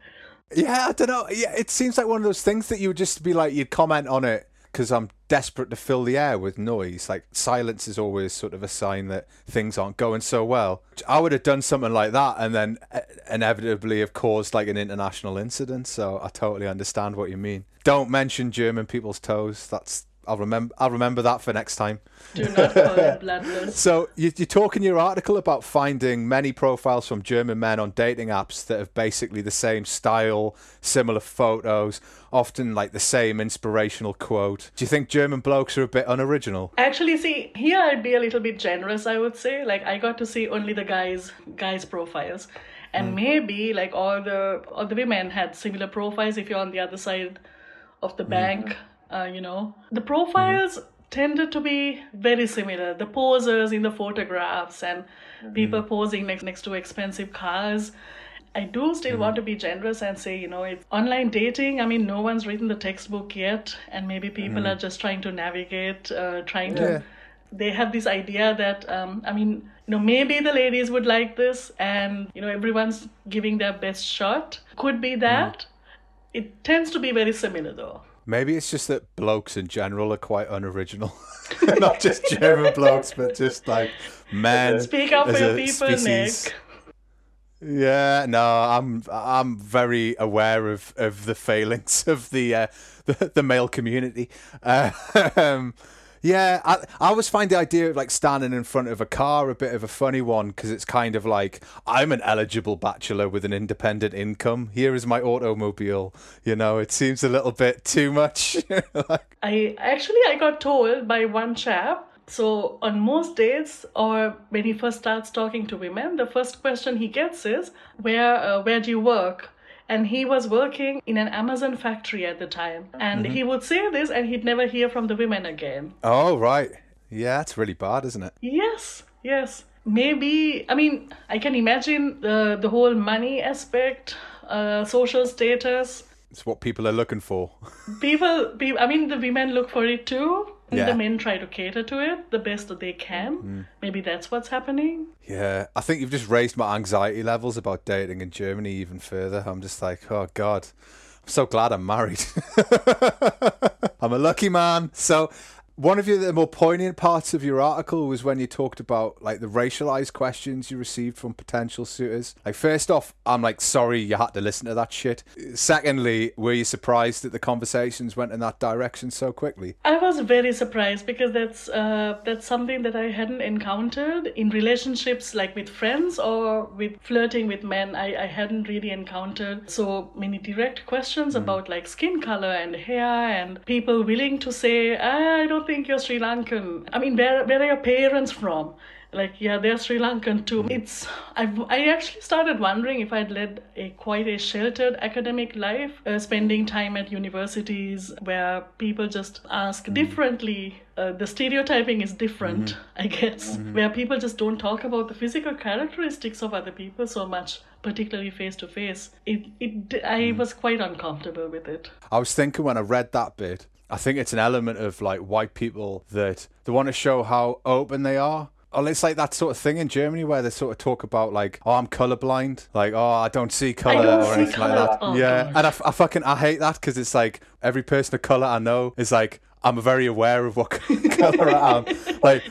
Yeah, I don't know. Yeah, it seems like one of those things that you would just be like, you'd comment on it because I'm desperate to fill the air with noise. Like silence is always sort of a sign that things aren't going so well. I would have done something like that and then uh, inevitably have caused like an international incident. So I totally understand what you mean. Don't mention German people's toes. That's I'll remember. I'll remember that for next time. do not [laughs] bloodlust So you, you talk in your article about finding many profiles from German men on dating apps that have basically the same style, similar photos, often like the same inspirational quote. Do you think German blokes are a bit unoriginal? Actually, see, here I'd be a little bit generous, I would say. Like I got to see only the guys guys profiles. And mm. maybe like all the all the women had similar profiles if you're on the other side of the mm. bank, uh, you know. The profiles tended to be very similar. The posers in the photographs and people posing next next to expensive cars. I do still want to be generous and say, you know, it's online dating. I mean, no one's written the textbook yet, and maybe people are just trying to navigate, uh, trying Yeah. to. They have this idea that, um, I mean, you know, maybe the ladies would like this, and you know, everyone's giving their best shot. Could be that. It tends to be very similar, though. Maybe it's just that blokes in general are quite unoriginal. [laughs] Not just German [laughs] blokes, but just like men. Speak up for as your a people, species. Nic. Yeah, no, I'm I'm very aware of, of the failings [laughs] of the uh, the, the male community. Uh, um, yeah, I I always find the idea of like standing in front of a car a bit of a funny one because it's kind of like I'm an eligible bachelor with an independent income. Here is my automobile. You know, it seems a little bit too much. [laughs] like, I actually I got told by one chap. So on most dates, or when he first starts talking to women, the first question he gets is, "Where uh, where do you work?" And he was working in an Amazon factory at the time, and he would say this, and he'd never hear from the women again. oh right, yeah, that's really bad, isn't it? Yes, yes. Maybe I mean I can imagine the the whole money aspect, uh, social status. It's what people are looking for. [laughs] People, pe- I mean, the women look for it too. And Yeah. The men try to cater to it the best that they can. Mm-hmm. Maybe that's what's happening. Yeah, I think you've just raised my anxiety levels about dating in Germany even further. I'm just like, oh god, I'm so glad I'm married. [laughs] I'm a lucky man. So, one of your the more poignant parts of your article was when you talked about like the racialized questions you received from potential suitors. Like, first off, I'm like sorry you had to listen to that shit. Secondly, were you surprised that the conversations went in that direction so quickly? I was very surprised because that's uh, that's something that I hadn't encountered in relationships, like with friends or with flirting with men. I, I hadn't really encountered so many direct questions about like skin color and hair and people willing to say, "Ah, I don't think you're Sri Lankan. I mean, where where are your parents from? like yeah they're sri lankan too. Mm. It's I've, i actually started wondering if i'd led a quite a sheltered academic life uh, spending time at universities where people just ask mm. differently. Uh, the stereotyping is different mm-hmm. i guess mm-hmm. where people just don't talk about the physical characteristics of other people so much particularly face to face it it i mm. was quite uncomfortable with it. I was thinking when I read that bit, I think it's an element of like white people that they want to show how open they are. Oh, it's like that sort of thing in Germany where they sort of talk about like, oh, I'm colorblind, like, oh, I don't see color don't or see anything like that. Oh, yeah, God. and I, f- I fucking I hate that because it's like every person of color I know is like I'm very aware of what [laughs] color I am. Like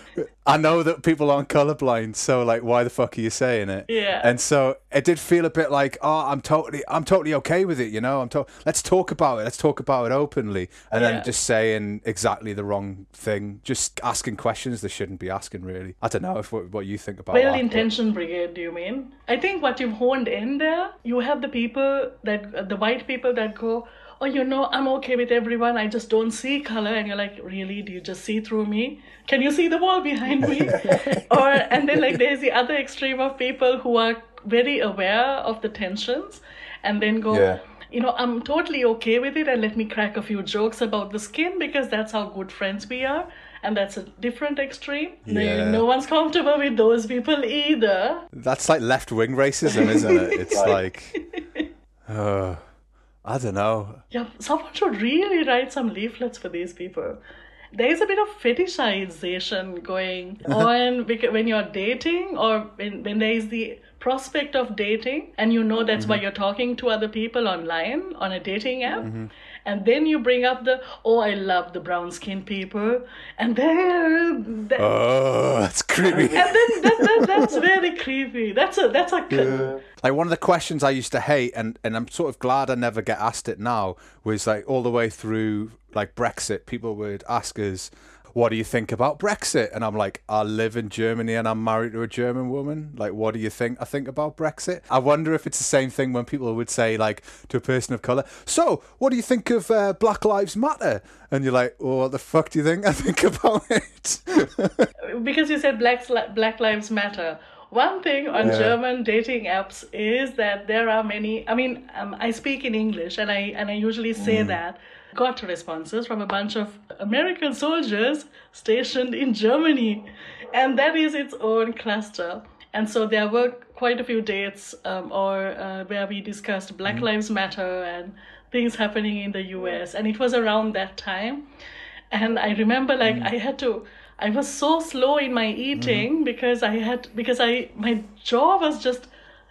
I know that people aren't colorblind, so like, why the fuck are you saying it? Yeah. And so it did feel a bit like, oh, I'm totally, I'm totally okay with it. You know, I'm to- let's talk about it. Let's talk about it openly, and Yeah. then just saying exactly the wrong thing, just asking questions they shouldn't be asking. Really, I don't know if what, what you think about Well intentioned brigade, do you mean? I think what you've honed in there, you have the people that, the white people that go, oh, you know, I'm okay with everyone, I just don't see color. And you're like, really? Do you just see through me? Can you see the wall behind me? [laughs] or, and then like there's the other extreme of people who are very aware of the tensions and then go, Yeah. you know, I'm totally okay with it and let me crack a few jokes about the skin because that's how good friends we are. And that's a different extreme. No- Yeah. No one's comfortable with those people either. That's like left wing racism, isn't it? It's [laughs] like, [laughs] uh, I don't know. Yeah, someone should really write some leaflets for these people. There is a bit of fetishization going [laughs] on when you're dating or when, when there is the prospect of dating and you know that's why mm-hmm. you're talking to other people online on a dating app. Mm-hmm. And then you bring up the, oh, I love the brown skin people. And then, that, Oh, that's creepy. and then that, that, that's very creepy. That's a, that's a, Like one of the questions I used to hate, and, and I'm sort of glad I never get asked it now, was like all the way through like Brexit, people would ask us, "What do you think about Brexit?" And I'm like, "I live in Germany and I'm married to a German woman. Like, what do you think I think about Brexit?" I wonder if it's the same thing when people would say like to a person of color, "So, what do you think of uh, Black Lives Matter?" And you're like, "Well, what the fuck do you think I think [laughs] about it?" [laughs] because you said Black, Black Lives Matter. One thing on German dating apps is that there are many. I mean, um, I speak in English, and I and I usually say that. Got responses from a bunch of American soldiers stationed in Germany, and that is its own cluster. And so there were quite a few dates, um, or uh, where we discussed Black Lives Matter and things happening in the U.S. And it was around that time. And i remember like i had to i was so slow in my eating because i had because i my jaw was just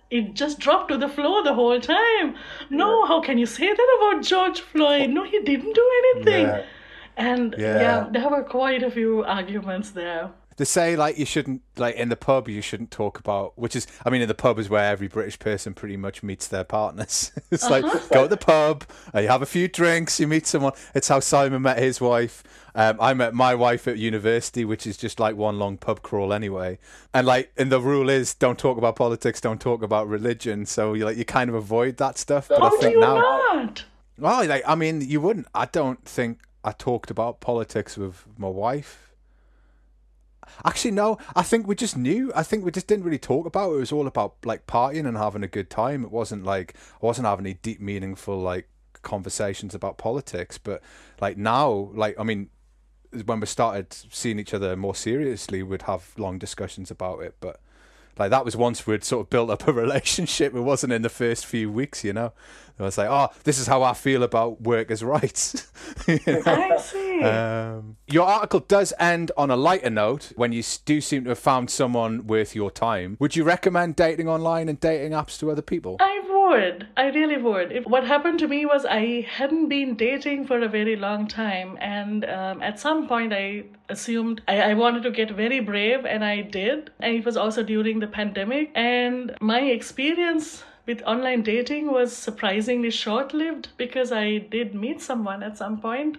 it just dropped to the floor the whole time. No, how can you say that about George Floyd? No, he didn't do anything. Yeah. And Yeah. yeah. there were quite a few arguments there. They say like you shouldn't like in the pub you shouldn't talk about which is I mean in the pub is where every British person pretty much meets their partners. [laughs] it's like go to the pub, uh, you have a few drinks, you meet someone. It's how Simon met his wife. Um, I met my wife at university, which is just like one long pub crawl anyway. And like, and the rule is don't talk about politics, don't talk about religion. So you like you kind of avoid that stuff. But How I do think you now, not? well, like I mean, you wouldn't. I don't think I talked about politics with my wife. Actually, no. I think we just knew. I think we just didn't really talk about it. It was all about like partying and having a good time. It wasn't like I wasn't having any deep, meaningful like conversations about politics. But like now, like I mean, when we started seeing each other more seriously, we'd have long discussions about it. But like that was once we'd sort of built up a [laughs] relationship. It wasn't in the first few weeks, you know. I was like, oh, this is how I feel about workers' rights. [laughs] You know? I see. Um, your article does end on a lighter note when you do seem to have found someone worth your time. Would you recommend dating online and dating apps to other people? I would. I really would. If, what happened to me was I hadn't been dating for a very long time, and um, at some point I assumed I, I wanted to get very brave, and I did. And it was also during the pandemic, and my experience with online dating was surprisingly short lived because I did meet someone at some point,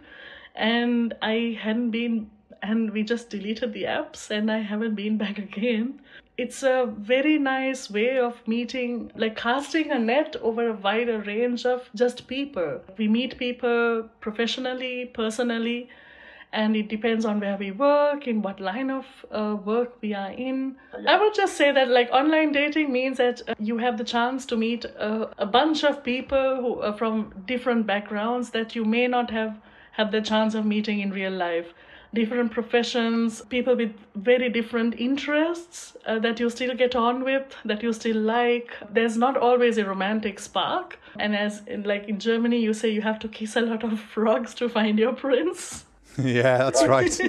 and I hadn't been and we just deleted the apps and I haven't been [laughs] back again. It's a very nice way of meeting, like casting a net over a wider range of just people. We meet people professionally, personally, and it depends on where we work, in what line of uh, work we are in. I would just say that like online dating means that uh, you have the chance to meet uh, a bunch of people who are from different backgrounds that you may not have had the chance of meeting in real life different professions, people with very different interests uh, that you still get on with, that you still like. There's not always a romantic spark. And as in, like in Germany, you say you have to kiss a lot of [laughs] frogs to find your prince. [laughs] yeah, that's right.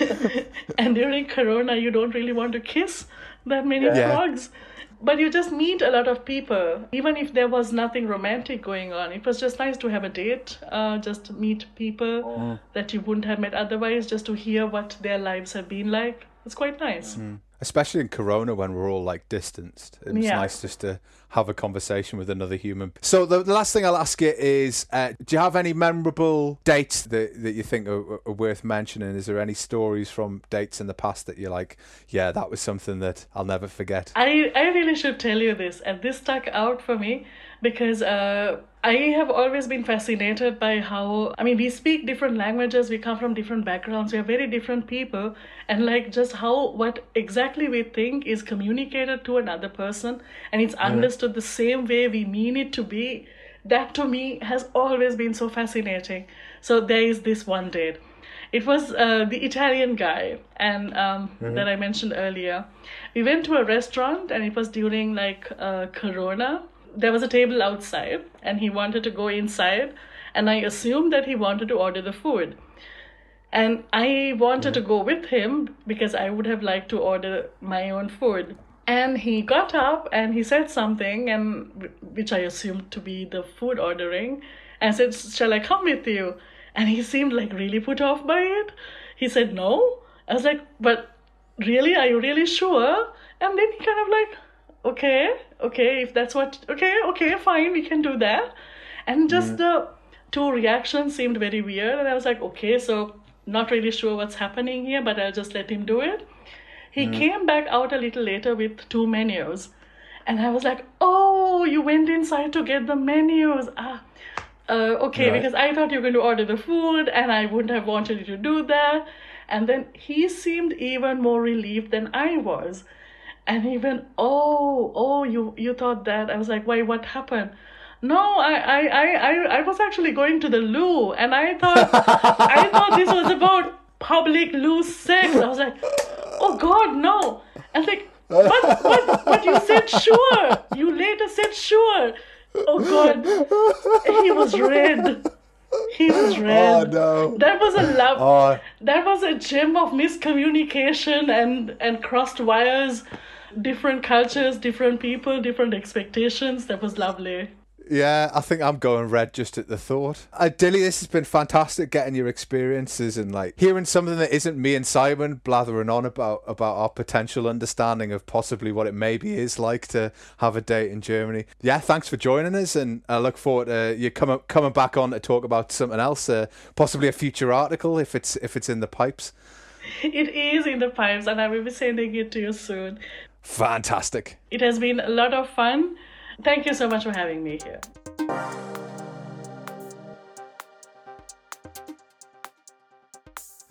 [laughs] and during Corona, you don't really want to kiss that many Yeah. frogs. But you just meet a lot of people, even if there was nothing romantic going on. It was just nice to have a date, uh, just to meet people that you wouldn't have met otherwise, just to hear what their lives have been like. It's quite nice. Especially in Corona when we're all like distanced. It's Yeah. nice just to have a conversation with another human. So the, the last thing I'll ask you is, uh, do you have any memorable dates that, that you think are, are worth mentioning? Is there any stories from dates in the past that you're like, yeah, that was something that I'll never forget? I, I really should tell you this, and this stuck out for me because uh, I have always been fascinated by how, I mean, we speak different languages, we come from different backgrounds, we are very different people, and like just how what exactly we think is communicated to another person and it's understood the same way we mean it to be. That to me has always been so fascinating. So there is this one date. It was uh, the Italian guy, and um, that I mentioned earlier. We went to a restaurant, and it was during like uh, Corona. There was a table outside, and he wanted to go inside, and I assumed that he wanted to order the food. And I wanted to go with him because I would have liked to order my own food. And he got up and he said something, and which I assumed to be the food ordering, and said, "Shall I come with you?" And he seemed like really put off by it. He said, "No." I was like, "But really, are you really sure?" And then he kind of like, "Okay, okay, if that's what, okay, okay, fine, we can do that." And just the two reactions seemed very weird, and I was like, "Okay, so." Not really sure what's happening here, but I'll just let him do it. He came back out a little later with two menus. And I was like, oh, you went inside to get the menus. Ah, uh, okay, Right. because I thought you were going to order the food and I wouldn't have wanted you to do that. And then he seemed even more relieved than I was. And he went, oh, oh, you, you thought that. I was like, why, what happened? No, I, I, I, I, I was actually going to the loo and I thought, [laughs] I thought this was about public loo sex. I was like, oh God, no. And like, but, but, but you said sure. You later said sure. Oh God. He was red. He was oh, red. Oh, no. That was a love. Oh, That was a gem of miscommunication and and crossed wires. Different cultures, different people, different expectations. That was lovely. Yeah, I think I'm going red just at the thought. Uh, Dilly, this has been fantastic getting your experiences and like hearing something that isn't me and Simon blathering on about about our potential understanding of possibly what it maybe is like to have a date in Germany. Yeah, thanks for joining us, and I look forward to you coming coming back on to talk about something else, uh, possibly a future article if it's if it's in the pipes. It is in the pipes, and I will be sending it to you soon. Fantastic. It has been a lot of fun. Thank you so much for having me here.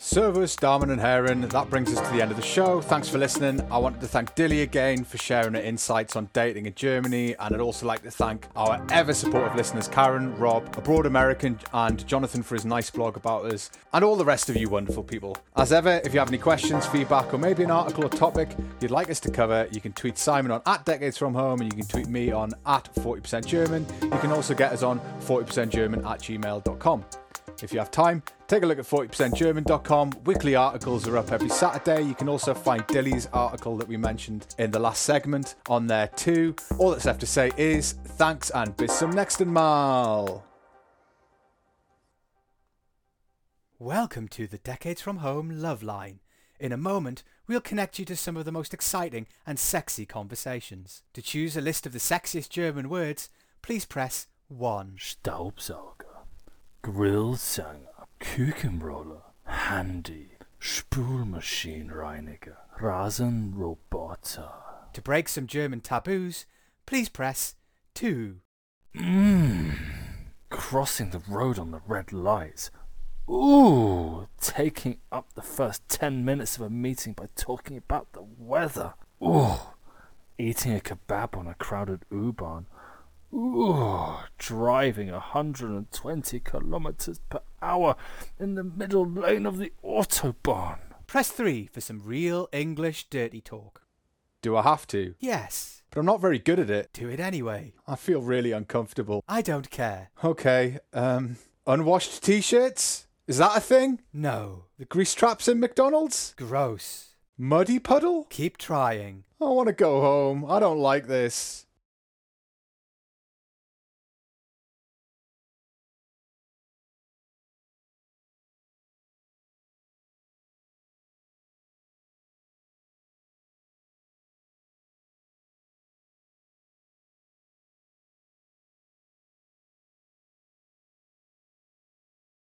Servus, Damen and Herren, that brings us to the end of the show. Thanks for listening. I wanted to thank Dilly again for sharing her insights on dating in Germany, and I'd also like to thank our ever supportive listeners Karen, Rob, Abroad American, and Jonathan for his nice blog about us, and all the rest of you wonderful people. As ever, if you have any questions, feedback, or maybe an article or topic you'd like us to cover, you can tweet Simon on at Decades From Home, and you can tweet me on at 40% German. You can also get us on 40%German at gmail.com. If you have time, take a look at 40%German.com. Weekly articles are up every Saturday. You can also find Dilly's article that we mentioned in the last segment on there too. All that's left to say is thanks and bis zum nächsten Mal. Welcome to the Decades from Home Love Line. In a moment, we'll connect you to some of the most exciting and sexy conversations. To choose a list of the sexiest German words, please press 1. Staubsauger, Grillzange, Küchenroller, Handy, Spülmaschinenreiniger, Rasenroboter. To break some German taboos, please press 2. Mmm, crossing the road on the red lights. Ooh, taking up the first 10 minutes of a meeting by talking about the weather. Ooh, eating a kebab on a crowded U-Bahn. Ooh, driving 120 kilometers per hour in the middle lane of the Autobahn. Press 3 for some real English dirty talk. Do I have to? Yes, But I'm not very good at it. do it anyway. I feel really uncomfortable. I don't care. Okay, um, unwashed t shirts? Is that a thing? No. The grease traps in McDonald's? Gross. Muddy puddle? Keep trying. I want to go home. I don't like this.